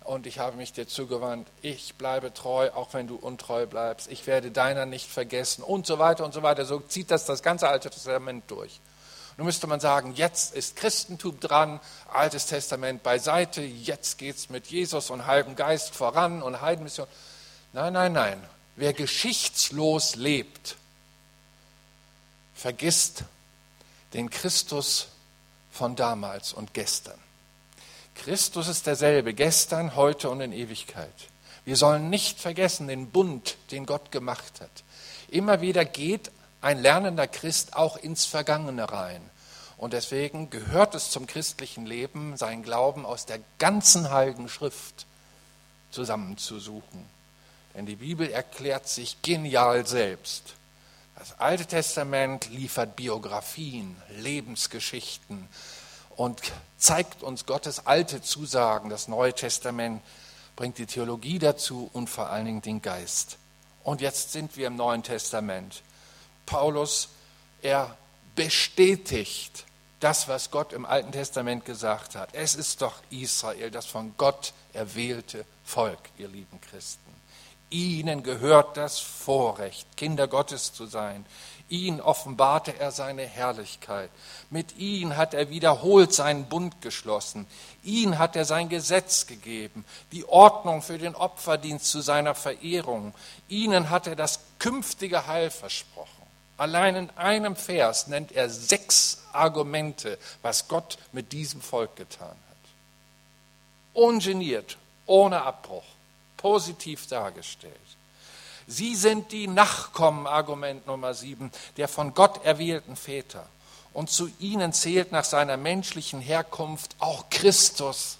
und ich habe mich dir zugewandt, ich bleibe treu, auch wenn du untreu bleibst, ich werde deiner nicht vergessen und so weiter und so weiter. So zieht das das ganze Alte Testament durch. Nun müsste man sagen, jetzt ist Christentum dran, Altes Testament beiseite, jetzt geht es mit Jesus und Heiligen Geist voran und Heidenmission. Nein, nein, nein. Wer geschichtslos lebt, vergisst den Christus von damals und gestern. Christus ist derselbe, gestern, heute und in Ewigkeit. Wir sollen nicht vergessen den Bund, den Gott gemacht hat. Immer wieder geht ein lernender Christ auch ins Vergangene rein. Und deswegen gehört es zum christlichen Leben, seinen Glauben aus der ganzen Heiligen Schrift zusammenzusuchen. Denn die Bibel erklärt sich genial selbst. Das Alte Testament liefert Biografien, Lebensgeschichten und zeigt uns Gottes alte Zusagen. Das Neue Testament bringt die Theologie dazu und vor allen Dingen den Geist. Und jetzt sind wir im Neuen Testament. Paulus, er bestätigt das, was Gott im Alten Testament gesagt hat. Es ist doch Israel, das von Gott erwählte Volk, ihr lieben Christen. Ihnen gehört das Vorrecht, Kinder Gottes zu sein. Ihnen offenbarte er seine Herrlichkeit. Mit ihnen hat er wiederholt seinen Bund geschlossen. Ihnen hat er sein Gesetz gegeben, die Ordnung für den Opferdienst zu seiner Verehrung. Ihnen hat er das künftige Heil versprochen. Allein in einem Vers nennt er sechs Argumente, was Gott mit diesem Volk getan hat. Ungeniert, ohne Abbruch, positiv dargestellt. Sie sind die Nachkommen, Argument Nummer sieben, der von Gott erwählten Väter. Und zu ihnen zählt nach seiner menschlichen Herkunft auch Christus,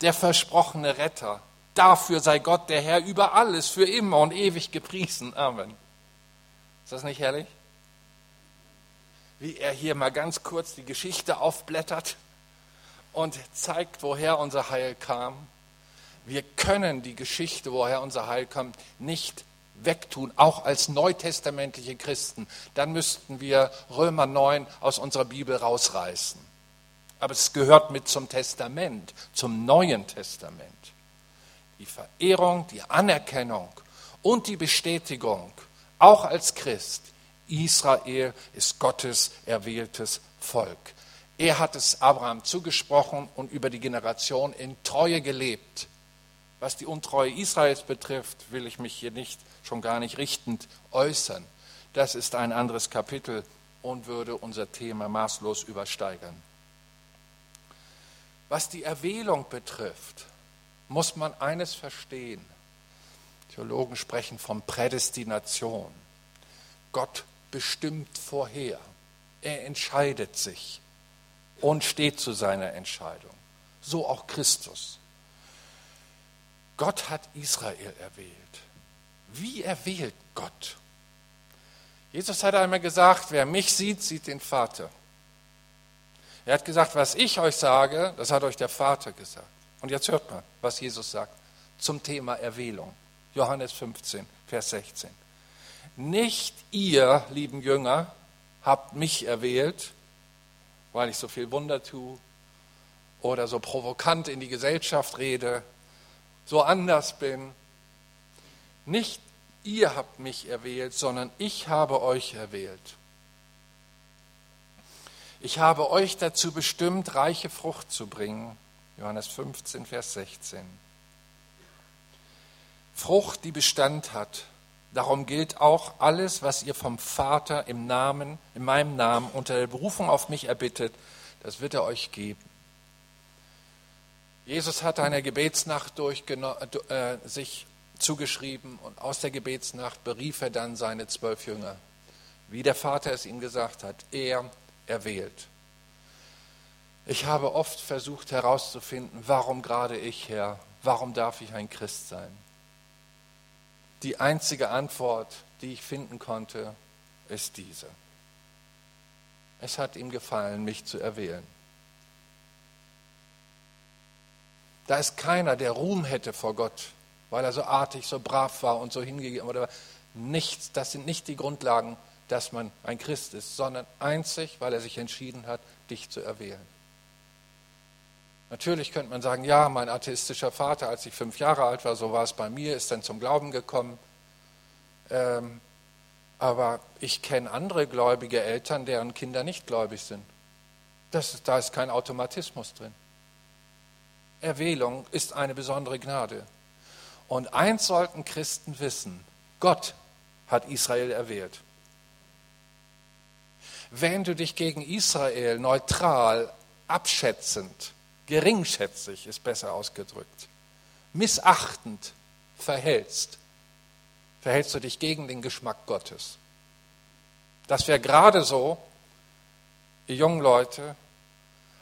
der versprochene Retter. Dafür sei Gott der Herr über alles, für immer und ewig gepriesen. Amen. Ist das nicht herrlich? Wie er hier mal ganz kurz die Geschichte aufblättert und zeigt, woher unser Heil kam. Wir können die Geschichte, woher unser Heil kommt, nicht wegtun, auch als neutestamentliche Christen. Dann müssten wir Römer 9 aus unserer Bibel rausreißen. Aber es gehört mit zum Testament, zum Neuen Testament. Die Verehrung, die Anerkennung und die Bestätigung auch als Christ, Israel ist Gottes erwähltes Volk. Er hat es Abraham zugesprochen und über die Generation in Treue gelebt. Was die Untreue Israels betrifft, will ich mich hier nicht, schon gar nicht richtend äußern. Das ist ein anderes Kapitel und würde unser Thema maßlos übersteigern. Was die Erwählung betrifft, muss man eines verstehen. Theologen sprechen von Prädestination. Gott bestimmt vorher. Er entscheidet sich und steht zu seiner Entscheidung. So auch Christus. Gott hat Israel erwählt. Wie erwählt Gott? Jesus hat einmal gesagt, wer mich sieht, sieht den Vater. Er hat gesagt, was ich euch sage, das hat euch der Vater gesagt. Und jetzt hört mal, was Jesus sagt zum Thema Erwählung. Johannes 15, Vers 16. Nicht ihr, lieben Jünger, habt mich erwählt, weil ich so viel Wunder tue oder so provokant in die Gesellschaft rede, so anders bin. Nicht ihr habt mich erwählt, sondern ich habe euch erwählt. Ich habe euch dazu bestimmt, reiche Frucht zu bringen. Johannes 15, Vers 16. Frucht, die Bestand hat. Darum gilt auch alles, was ihr vom Vater im Namen, in meinem Namen unter der Berufung auf mich erbittet, das wird er euch geben. Jesus hat eine Gebetsnacht äh, sich zugeschrieben und aus der Gebetsnacht berief er dann seine zwölf Jünger. Wie der Vater es ihm gesagt hat, er erwählt. Ich habe oft versucht herauszufinden, warum gerade ich, Herr, warum darf ich ein Christ sein? Die einzige Antwort, die ich finden konnte, ist diese. Es hat ihm gefallen, mich zu erwählen. Da ist keiner, der Ruhm hätte vor Gott, weil er so artig, so brav war und so hingegeben oder nichts. Das sind nicht die Grundlagen, dass man ein Christ ist, sondern einzig, weil er sich entschieden hat, dich zu erwählen. Natürlich könnte man sagen, ja, mein atheistischer Vater, als ich fünf Jahre alt war, so war es bei mir, ist dann zum Glauben gekommen. Ähm, aber ich kenne andere gläubige Eltern, deren Kinder nicht gläubig sind. Das, da ist kein Automatismus drin. Erwählung ist eine besondere Gnade. Und eins sollten Christen wissen, Gott hat Israel erwählt. Wenn du dich gegen Israel neutral, abschätzend, geringschätzig ist besser ausgedrückt, missachtend verhältst, verhältst du dich gegen den Geschmack Gottes. Das wäre gerade so, ihr jungen Leute,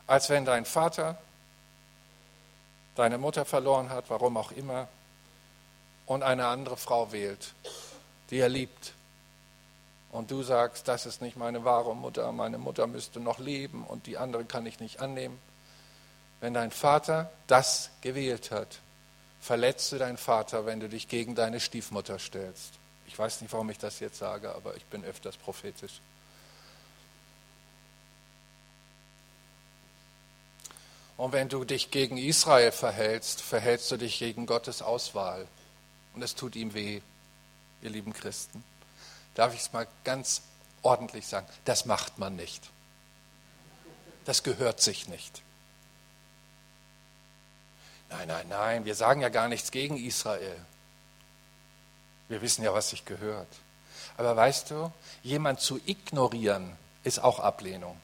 als wenn dein Vater deine Mutter verloren hat, warum auch immer, und eine andere Frau wählt, die er liebt. Und du sagst, das ist nicht meine wahre Mutter, meine Mutter müsste noch leben und die andere kann ich nicht annehmen. Wenn dein Vater das gewählt hat, verletzt du deinen Vater, wenn du dich gegen deine Stiefmutter stellst. Ich weiß nicht, warum ich das jetzt sage, aber ich bin öfters prophetisch. Und wenn du dich gegen Israel verhältst, verhältst du dich gegen Gottes Auswahl. Und es tut ihm weh, ihr lieben Christen. Darf ich es mal ganz ordentlich sagen? Das macht man nicht. Das gehört sich nicht. Nein, nein, nein, wir sagen ja gar nichts gegen Israel. Wir wissen ja, was sich gehört. Aber weißt du, jemand zu ignorieren ist auch Ablehnung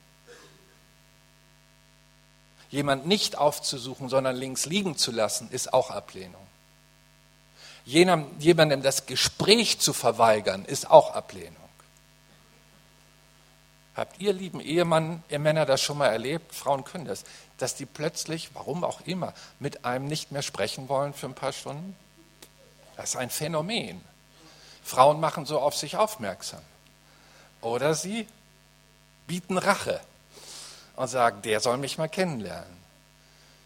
jemand nicht aufzusuchen, sondern links liegen zu lassen, ist auch Ablehnung. jemandem das Gespräch zu verweigern, ist auch Ablehnung. Habt ihr, lieben Ehemann, ihr Männer, das schon mal erlebt? Frauen können das, dass die plötzlich, warum auch immer, mit einem nicht mehr sprechen wollen für ein paar Stunden? Das ist ein Phänomen. Frauen machen so auf sich aufmerksam. Oder sie bieten Rache und sagen, der soll mich mal kennenlernen.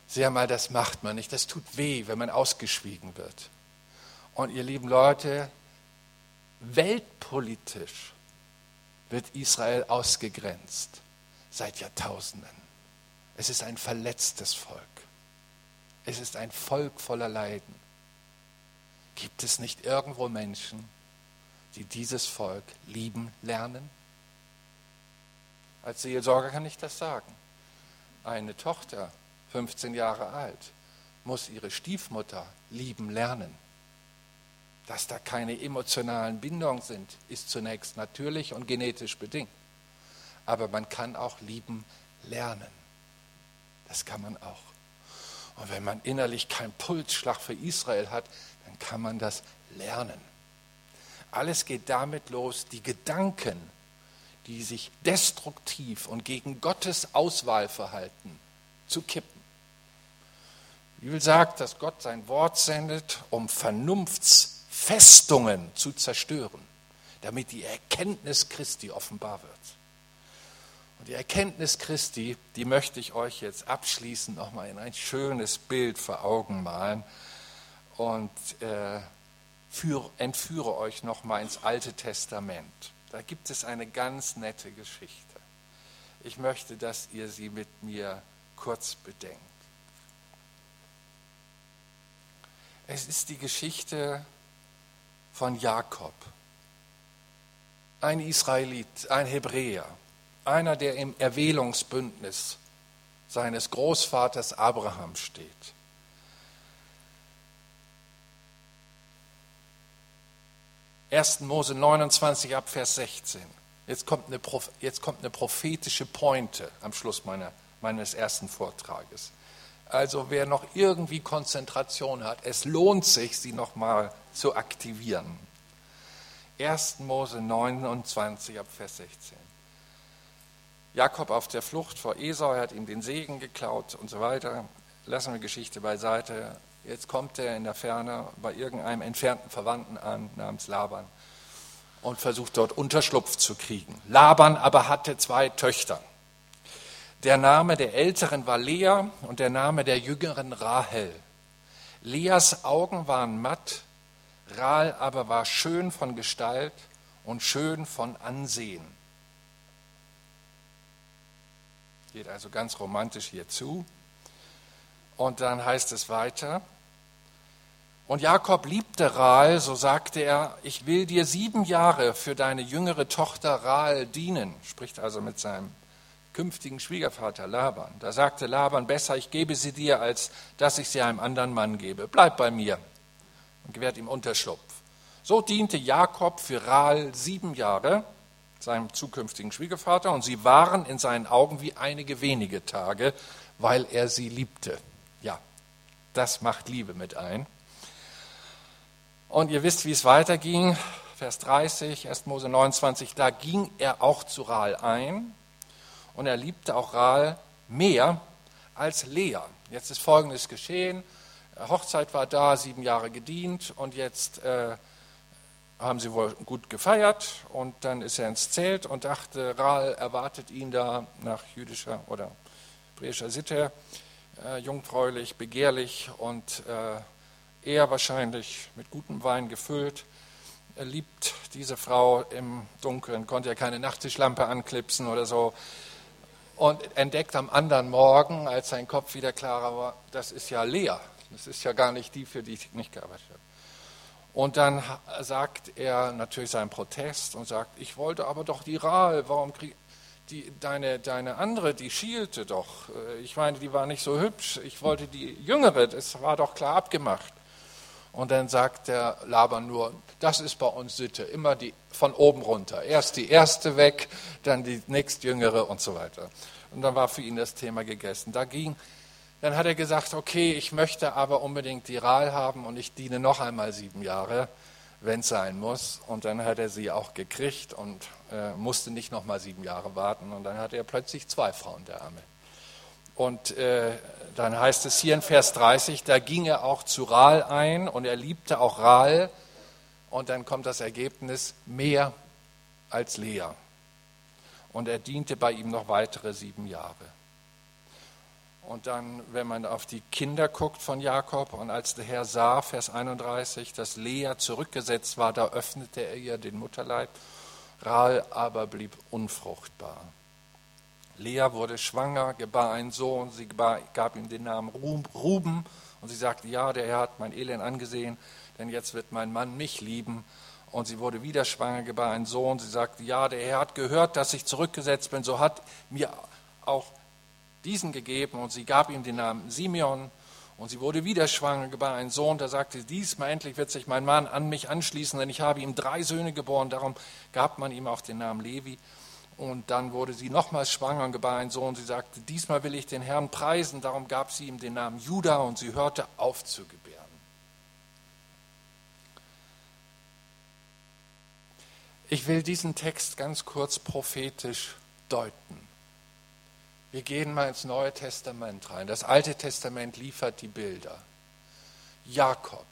Sieh mal, das macht man nicht. Das tut weh, wenn man ausgeschwiegen wird. Und ihr lieben Leute, weltpolitisch wird Israel ausgegrenzt seit Jahrtausenden. Es ist ein verletztes Volk. Es ist ein Volk voller Leiden. Gibt es nicht irgendwo Menschen, die dieses Volk lieben lernen? Als Seelsorger kann ich das sagen. Eine Tochter, 15 Jahre alt, muss ihre Stiefmutter lieben lernen. Dass da keine emotionalen Bindungen sind, ist zunächst natürlich und genetisch bedingt. Aber man kann auch lieben lernen. Das kann man auch. Und wenn man innerlich keinen Pulsschlag für Israel hat, dann kann man das lernen. Alles geht damit los, die Gedanken, die sich destruktiv und gegen Gottes Auswahl verhalten, zu kippen. Die Bibel sagt, dass Gott sein Wort sendet, um Vernunftsfestungen zu zerstören, damit die Erkenntnis Christi offenbar wird. Und die Erkenntnis Christi, die möchte ich euch jetzt abschließend nochmal in ein schönes Bild vor Augen malen und äh, für, entführe euch nochmal ins Alte Testament. Da gibt es eine ganz nette Geschichte. Ich möchte, dass ihr sie mit mir kurz bedenkt. Es ist die Geschichte von Jakob, ein Israelit, ein Hebräer, einer, der im Erwählungsbündnis seines Großvaters Abraham steht. Ersten Mose 29 ab Vers 16. Jetzt kommt eine, jetzt kommt eine prophetische Pointe am Schluss meiner, meines ersten Vortrages. Also wer noch irgendwie Konzentration hat, es lohnt sich, sie nochmal zu aktivieren. 1. Mose 29 ab Vers 16. Jakob auf der Flucht vor Esau, er hat ihm den Segen geklaut und so weiter. Lassen wir Geschichte beiseite. Jetzt kommt er in der Ferne bei irgendeinem entfernten Verwandten an, namens Laban, und versucht dort Unterschlupf zu kriegen. Laban aber hatte zwei Töchter. Der Name der älteren war Lea und der Name der jüngeren Rahel. Leas Augen waren matt, Rahel aber war schön von Gestalt und schön von Ansehen. Geht also ganz romantisch hier zu. Und dann heißt es weiter, und Jakob liebte Rahel, so sagte er, ich will dir sieben Jahre für deine jüngere Tochter Rahel dienen, spricht also mit seinem künftigen Schwiegervater Laban. Da sagte Laban, besser, ich gebe sie dir, als dass ich sie einem anderen Mann gebe. Bleib bei mir und gewährt ihm Unterschlupf. So diente Jakob für Rahel sieben Jahre seinem zukünftigen Schwiegervater, und sie waren in seinen Augen wie einige wenige Tage, weil er sie liebte. Ja, das macht Liebe mit ein. Und ihr wisst, wie es weiterging. Vers 30, 1. Mose 29, da ging er auch zu Rahl ein und er liebte auch Rahl mehr als Lea. Jetzt ist Folgendes geschehen. Hochzeit war da, sieben Jahre gedient und jetzt äh, haben sie wohl gut gefeiert und dann ist er ins Zelt und dachte, Rahl erwartet ihn da nach jüdischer oder hebräischer Sitte, äh, jungfräulich, begehrlich und äh, er wahrscheinlich mit gutem Wein gefüllt. Er liebt diese Frau im Dunkeln, konnte ja keine Nachttischlampe anklipsen oder so. Und entdeckt am anderen Morgen, als sein Kopf wieder klarer war, das ist ja Lea. Das ist ja gar nicht die, für die ich nicht gearbeitet habe. Und dann sagt er natürlich seinen Protest und sagt, ich wollte aber doch die Rahl, warum krieg die, deine, deine andere, die schielte doch. Ich meine, die war nicht so hübsch, ich wollte die jüngere, das war doch klar abgemacht. Und dann sagt der Laban nur, das ist bei uns Sitte, immer die von oben runter. Erst die erste weg, dann die nächstjüngere und so weiter. Und dann war für ihn das Thema gegessen. Da ging dann hat er gesagt, okay, ich möchte aber unbedingt die Rahl haben und ich diene noch einmal sieben Jahre, wenn es sein muss. Und dann hat er sie auch gekriegt und äh, musste nicht noch mal sieben Jahre warten. Und dann hatte er plötzlich zwei Frauen, der Arme. Und äh, dann heißt es hier in Vers 30, da ging er auch zu Rahl ein und er liebte auch Rahl. Und dann kommt das Ergebnis mehr als Lea. Und er diente bei ihm noch weitere sieben Jahre. Und dann, wenn man auf die Kinder guckt von Jakob, und als der Herr sah, Vers 31, dass Lea zurückgesetzt war, da öffnete er ihr den Mutterleib. Rahel aber blieb unfruchtbar. Lea wurde schwanger, gebar einen Sohn, sie gab ihm den Namen Ruben und sie sagte, ja, der Herr hat mein Elend angesehen, denn jetzt wird mein Mann mich lieben. Und sie wurde wieder schwanger, gebar einen Sohn, sie sagte, ja, der Herr hat gehört, dass ich zurückgesetzt bin, so hat mir auch diesen gegeben und sie gab ihm den Namen Simeon. Und sie wurde wieder schwanger, gebar einen Sohn, da sagte sie, diesmal endlich wird sich mein Mann an mich anschließen, denn ich habe ihm drei Söhne geboren, darum gab man ihm auch den Namen Levi. Und dann wurde sie nochmals schwanger und gebar einen Sohn. Sie sagte, diesmal will ich den Herrn preisen, darum gab sie ihm den Namen Judah und sie hörte auf zu gebären. Ich will diesen Text ganz kurz prophetisch deuten. Wir gehen mal ins Neue Testament rein. Das Alte Testament liefert die Bilder. Jakob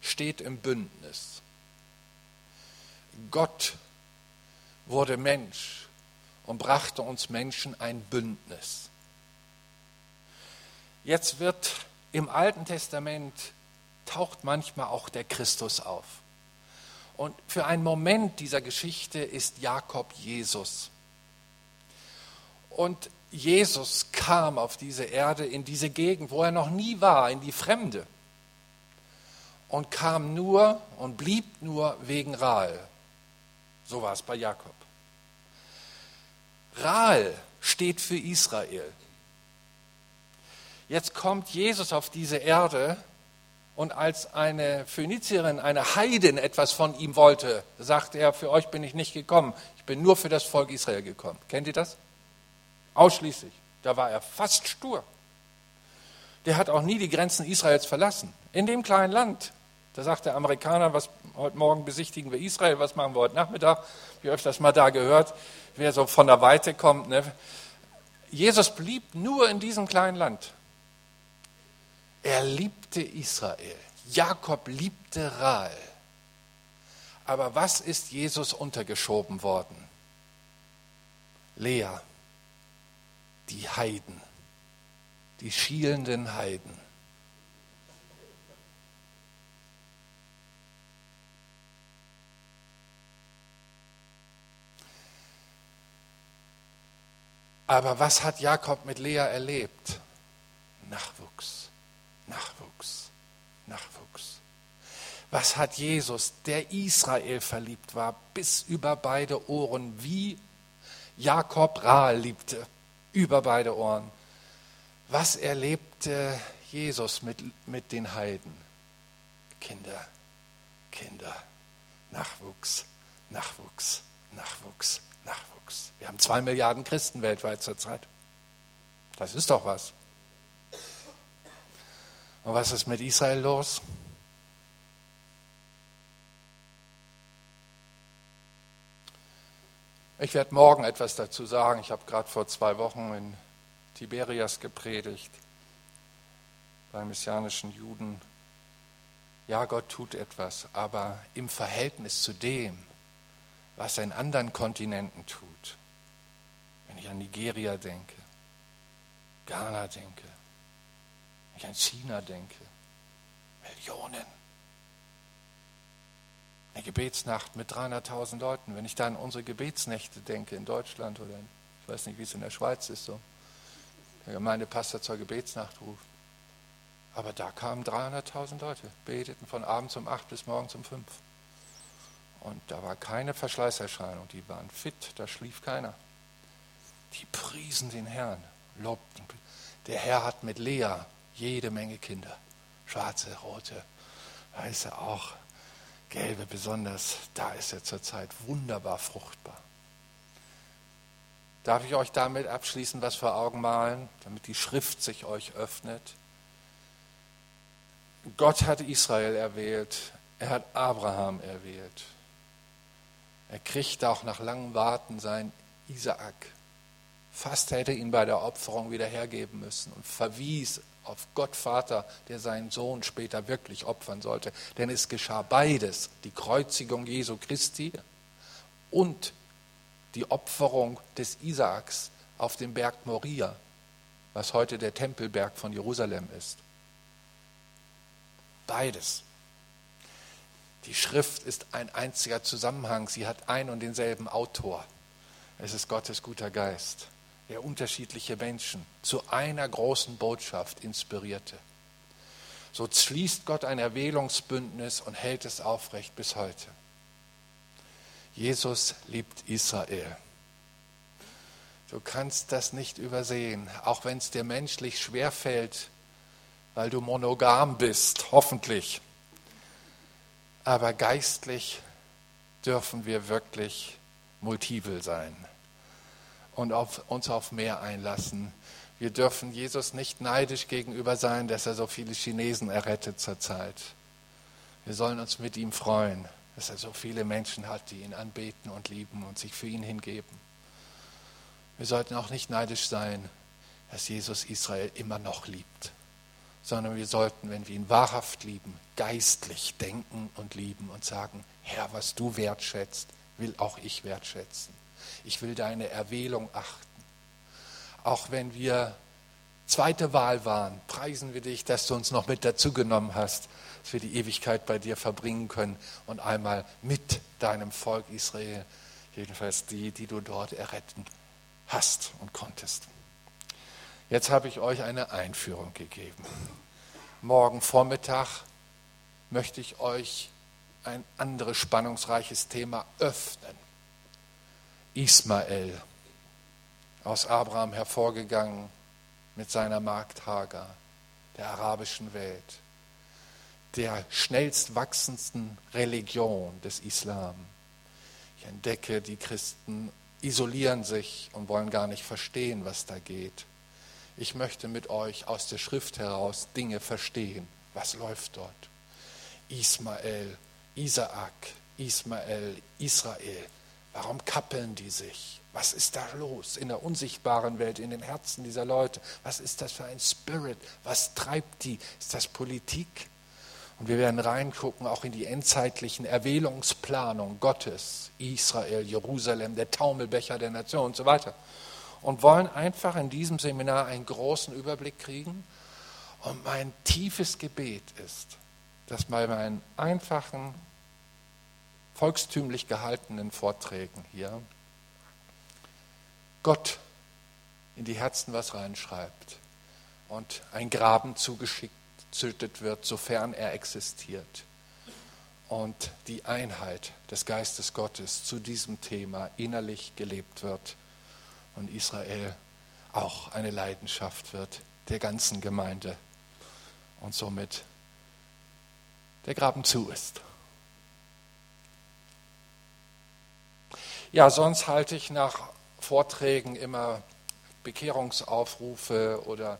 steht im Bündnis. Gott wurde Mensch und brachte uns Menschen ein Bündnis. Jetzt wird im Alten Testament taucht manchmal auch der Christus auf. Und für einen Moment dieser Geschichte ist Jakob Jesus. Und Jesus kam auf diese Erde, in diese Gegend, wo er noch nie war, in die Fremde. Und kam nur und blieb nur wegen Rahel. So war es bei Jakob. Rahl steht für Israel. Jetzt kommt Jesus auf diese Erde und als eine Phönizierin, eine Heidin etwas von ihm wollte, sagte er, für euch bin ich nicht gekommen, ich bin nur für das Volk Israel gekommen. Kennt ihr das? Ausschließlich. Da war er fast stur. Der hat auch nie die Grenzen Israels verlassen. In dem kleinen Land. Da sagt der Amerikaner, was heute Morgen besichtigen wir Israel, was machen wir heute Nachmittag? Wie öfters mal da gehört, wer so von der Weite kommt. Ne? Jesus blieb nur in diesem kleinen Land. Er liebte Israel. Jakob liebte Rael. Aber was ist Jesus untergeschoben worden? Lea, die Heiden, die schielenden Heiden. Aber was hat Jakob mit Lea erlebt? Nachwuchs, Nachwuchs, Nachwuchs. Was hat Jesus, der Israel verliebt war, bis über beide Ohren, wie Jakob Rahel liebte, über beide Ohren. Was erlebte Jesus mit, mit den Heiden? Kinder, Kinder, Nachwuchs, Nachwuchs, Nachwuchs, Nachwuchs. Wir haben zwei Milliarden Christen weltweit zurzeit. Das ist doch was. Und was ist mit Israel los? Ich werde morgen etwas dazu sagen. Ich habe gerade vor zwei Wochen in Tiberias gepredigt bei messianischen Juden. Ja, Gott tut etwas, aber im Verhältnis zu dem, was er in anderen Kontinenten tut, wenn ich an Nigeria denke, Ghana denke, wenn ich an China denke, Millionen. Eine Gebetsnacht mit 300.000 Leuten. Wenn ich da an unsere Gebetsnächte denke in Deutschland oder in, ich weiß nicht, wie es in der Schweiz ist, so, der Gemeindepastor zur Gebetsnacht ruft. Aber da kamen 300.000 Leute, beteten von abends um 8 bis morgens um 5. Und da war keine Verschleißerscheinung, die waren fit, da schlief keiner. Die priesen den Herrn, lobten. Der Herr hat mit Lea jede Menge Kinder. Schwarze, rote, weiße auch, gelbe besonders. Da ist er zurzeit wunderbar fruchtbar. Darf ich euch damit abschließend was vor Augen malen, damit die Schrift sich euch öffnet? Gott hat Israel erwählt, er hat Abraham erwählt. Er kriegte auch nach langem Warten sein Isaak. Fast hätte ihn bei der Opferung wieder hergeben müssen und verwies auf Gott Vater, der seinen Sohn später wirklich opfern sollte. Denn es geschah beides, die Kreuzigung Jesu Christi und die Opferung des Isaaks auf dem Berg Moria, was heute der Tempelberg von Jerusalem ist. Beides. Die Schrift ist ein einziger Zusammenhang. Sie hat ein und denselben Autor. Es ist Gottes guter Geist, der unterschiedliche Menschen zu einer großen Botschaft inspirierte. So schließt Gott ein Erwählungsbündnis und hält es aufrecht bis heute. Jesus liebt Israel. Du kannst das nicht übersehen, auch wenn es dir menschlich schwerfällt, weil du monogam bist, hoffentlich. Aber geistlich dürfen wir wirklich multiple sein und auf, uns auf mehr einlassen. Wir dürfen Jesus nicht neidisch gegenüber sein, dass er so viele Chinesen errettet zurzeit. Wir sollen uns mit ihm freuen, dass er so viele Menschen hat, die ihn anbeten und lieben und sich für ihn hingeben. Wir sollten auch nicht neidisch sein, dass Jesus Israel immer noch liebt sondern wir sollten, wenn wir ihn wahrhaft lieben, geistlich denken und lieben und sagen, Herr, was du wertschätzt, will auch ich wertschätzen. Ich will deine Erwählung achten. Auch wenn wir zweite Wahl waren, preisen wir dich, dass du uns noch mit dazu genommen hast, dass wir die Ewigkeit bei dir verbringen können und einmal mit deinem Volk Israel, jedenfalls die, die du dort erretten hast und konntest. Jetzt habe ich euch eine Einführung gegeben. Morgen Vormittag möchte ich euch ein anderes spannungsreiches Thema öffnen. Ismael. aus Abraham hervorgegangen mit seiner Magd Hagar, der arabischen Welt, der schnellst wachsendsten Religion des Islam. Ich entdecke, die Christen isolieren sich und wollen gar nicht verstehen, was da geht. Ich möchte mit euch aus der Schrift heraus Dinge verstehen. Was läuft dort? Ismael, Isaak, Ismael, Israel. Warum kappeln die sich? Was ist da los in der unsichtbaren Welt, in den Herzen dieser Leute? Was ist das für ein Spirit? Was treibt die? Ist das Politik? Und wir werden reingucken auch in die endzeitlichen Erwählungsplanung Gottes, Israel, Jerusalem, der Taumelbecher der Nation und so weiter. Und wollen einfach in diesem Seminar einen großen Überblick kriegen. Und mein tiefes Gebet ist, dass bei meinen einfachen, volkstümlich gehaltenen Vorträgen hier Gott in die Herzen was reinschreibt und ein Graben zugeschickt wird, sofern er existiert. Und die Einheit des Geistes Gottes zu diesem Thema innerlich gelebt wird und Israel auch eine Leidenschaft wird der ganzen Gemeinde und somit der Graben zu ist. Ja, sonst halte ich nach Vorträgen immer Bekehrungsaufrufe oder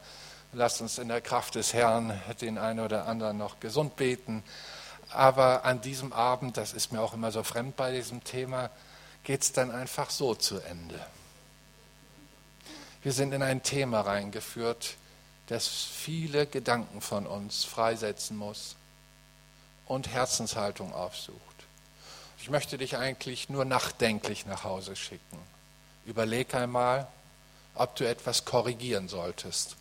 Lasst uns in der Kraft des Herrn den einen oder anderen noch gesund beten. Aber an diesem Abend, das ist mir auch immer so fremd bei diesem Thema, geht es dann einfach so zu Ende. Wir sind in ein Thema reingeführt, das viele Gedanken von uns freisetzen muss und Herzenshaltung aufsucht. Ich möchte dich eigentlich nur nachdenklich nach Hause schicken. Überleg einmal, ob du etwas korrigieren solltest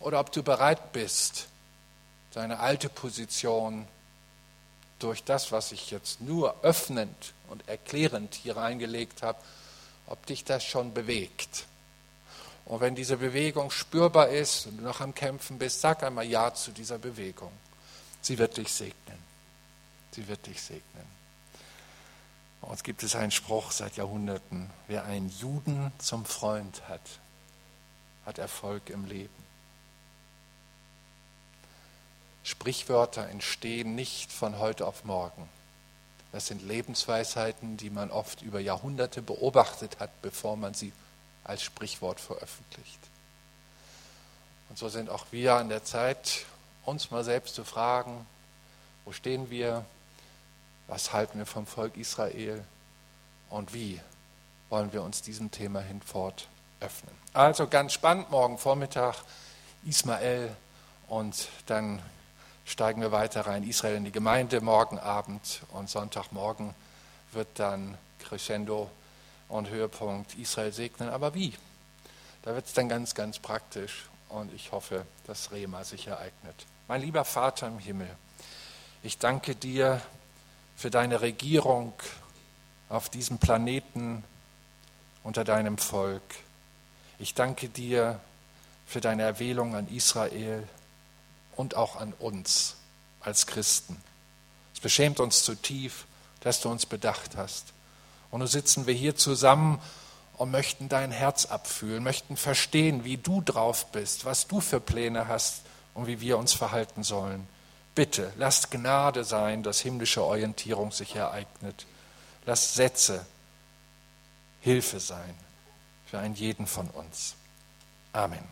oder ob du bereit bist, deine alte Position durch das, was ich jetzt nur öffnend und erklärend hier reingelegt habe, ob dich das schon bewegt. Und wenn diese Bewegung spürbar ist und du noch am Kämpfen bist, sag einmal Ja zu dieser Bewegung. Sie wird dich segnen. Sie wird dich segnen. Bei uns gibt es einen Spruch seit Jahrhunderten, wer einen Juden zum Freund hat, hat Erfolg im Leben. Sprichwörter entstehen nicht von heute auf morgen. Das sind Lebensweisheiten, die man oft über Jahrhunderte beobachtet hat, bevor man sie als Sprichwort veröffentlicht. Und so sind auch wir an der Zeit, uns mal selbst zu fragen, wo stehen wir, was halten wir vom Volk Israel und wie wollen wir uns diesem Thema hinfort öffnen. Also ganz spannend, morgen Vormittag Ismael und dann steigen wir weiter rein. Israel in die Gemeinde morgen Abend und Sonntagmorgen wird dann Crescendo und Höhepunkt Israel segnen. Aber wie? Da wird es dann ganz, ganz praktisch und ich hoffe, dass Rema sich ereignet. Mein lieber Vater im Himmel, ich danke dir für deine Regierung auf diesem Planeten unter deinem Volk. Ich danke dir für deine Erwählung an Israel und auch an uns als Christen. Es beschämt uns zu tief, dass du uns bedacht hast. Und nun sitzen wir hier zusammen und möchten dein Herz abfühlen, möchten verstehen, wie du drauf bist, was du für Pläne hast und wie wir uns verhalten sollen. Bitte, lasst Gnade sein, dass himmlische Orientierung sich ereignet. Lasst Sätze Hilfe sein für einen jeden von uns. Amen.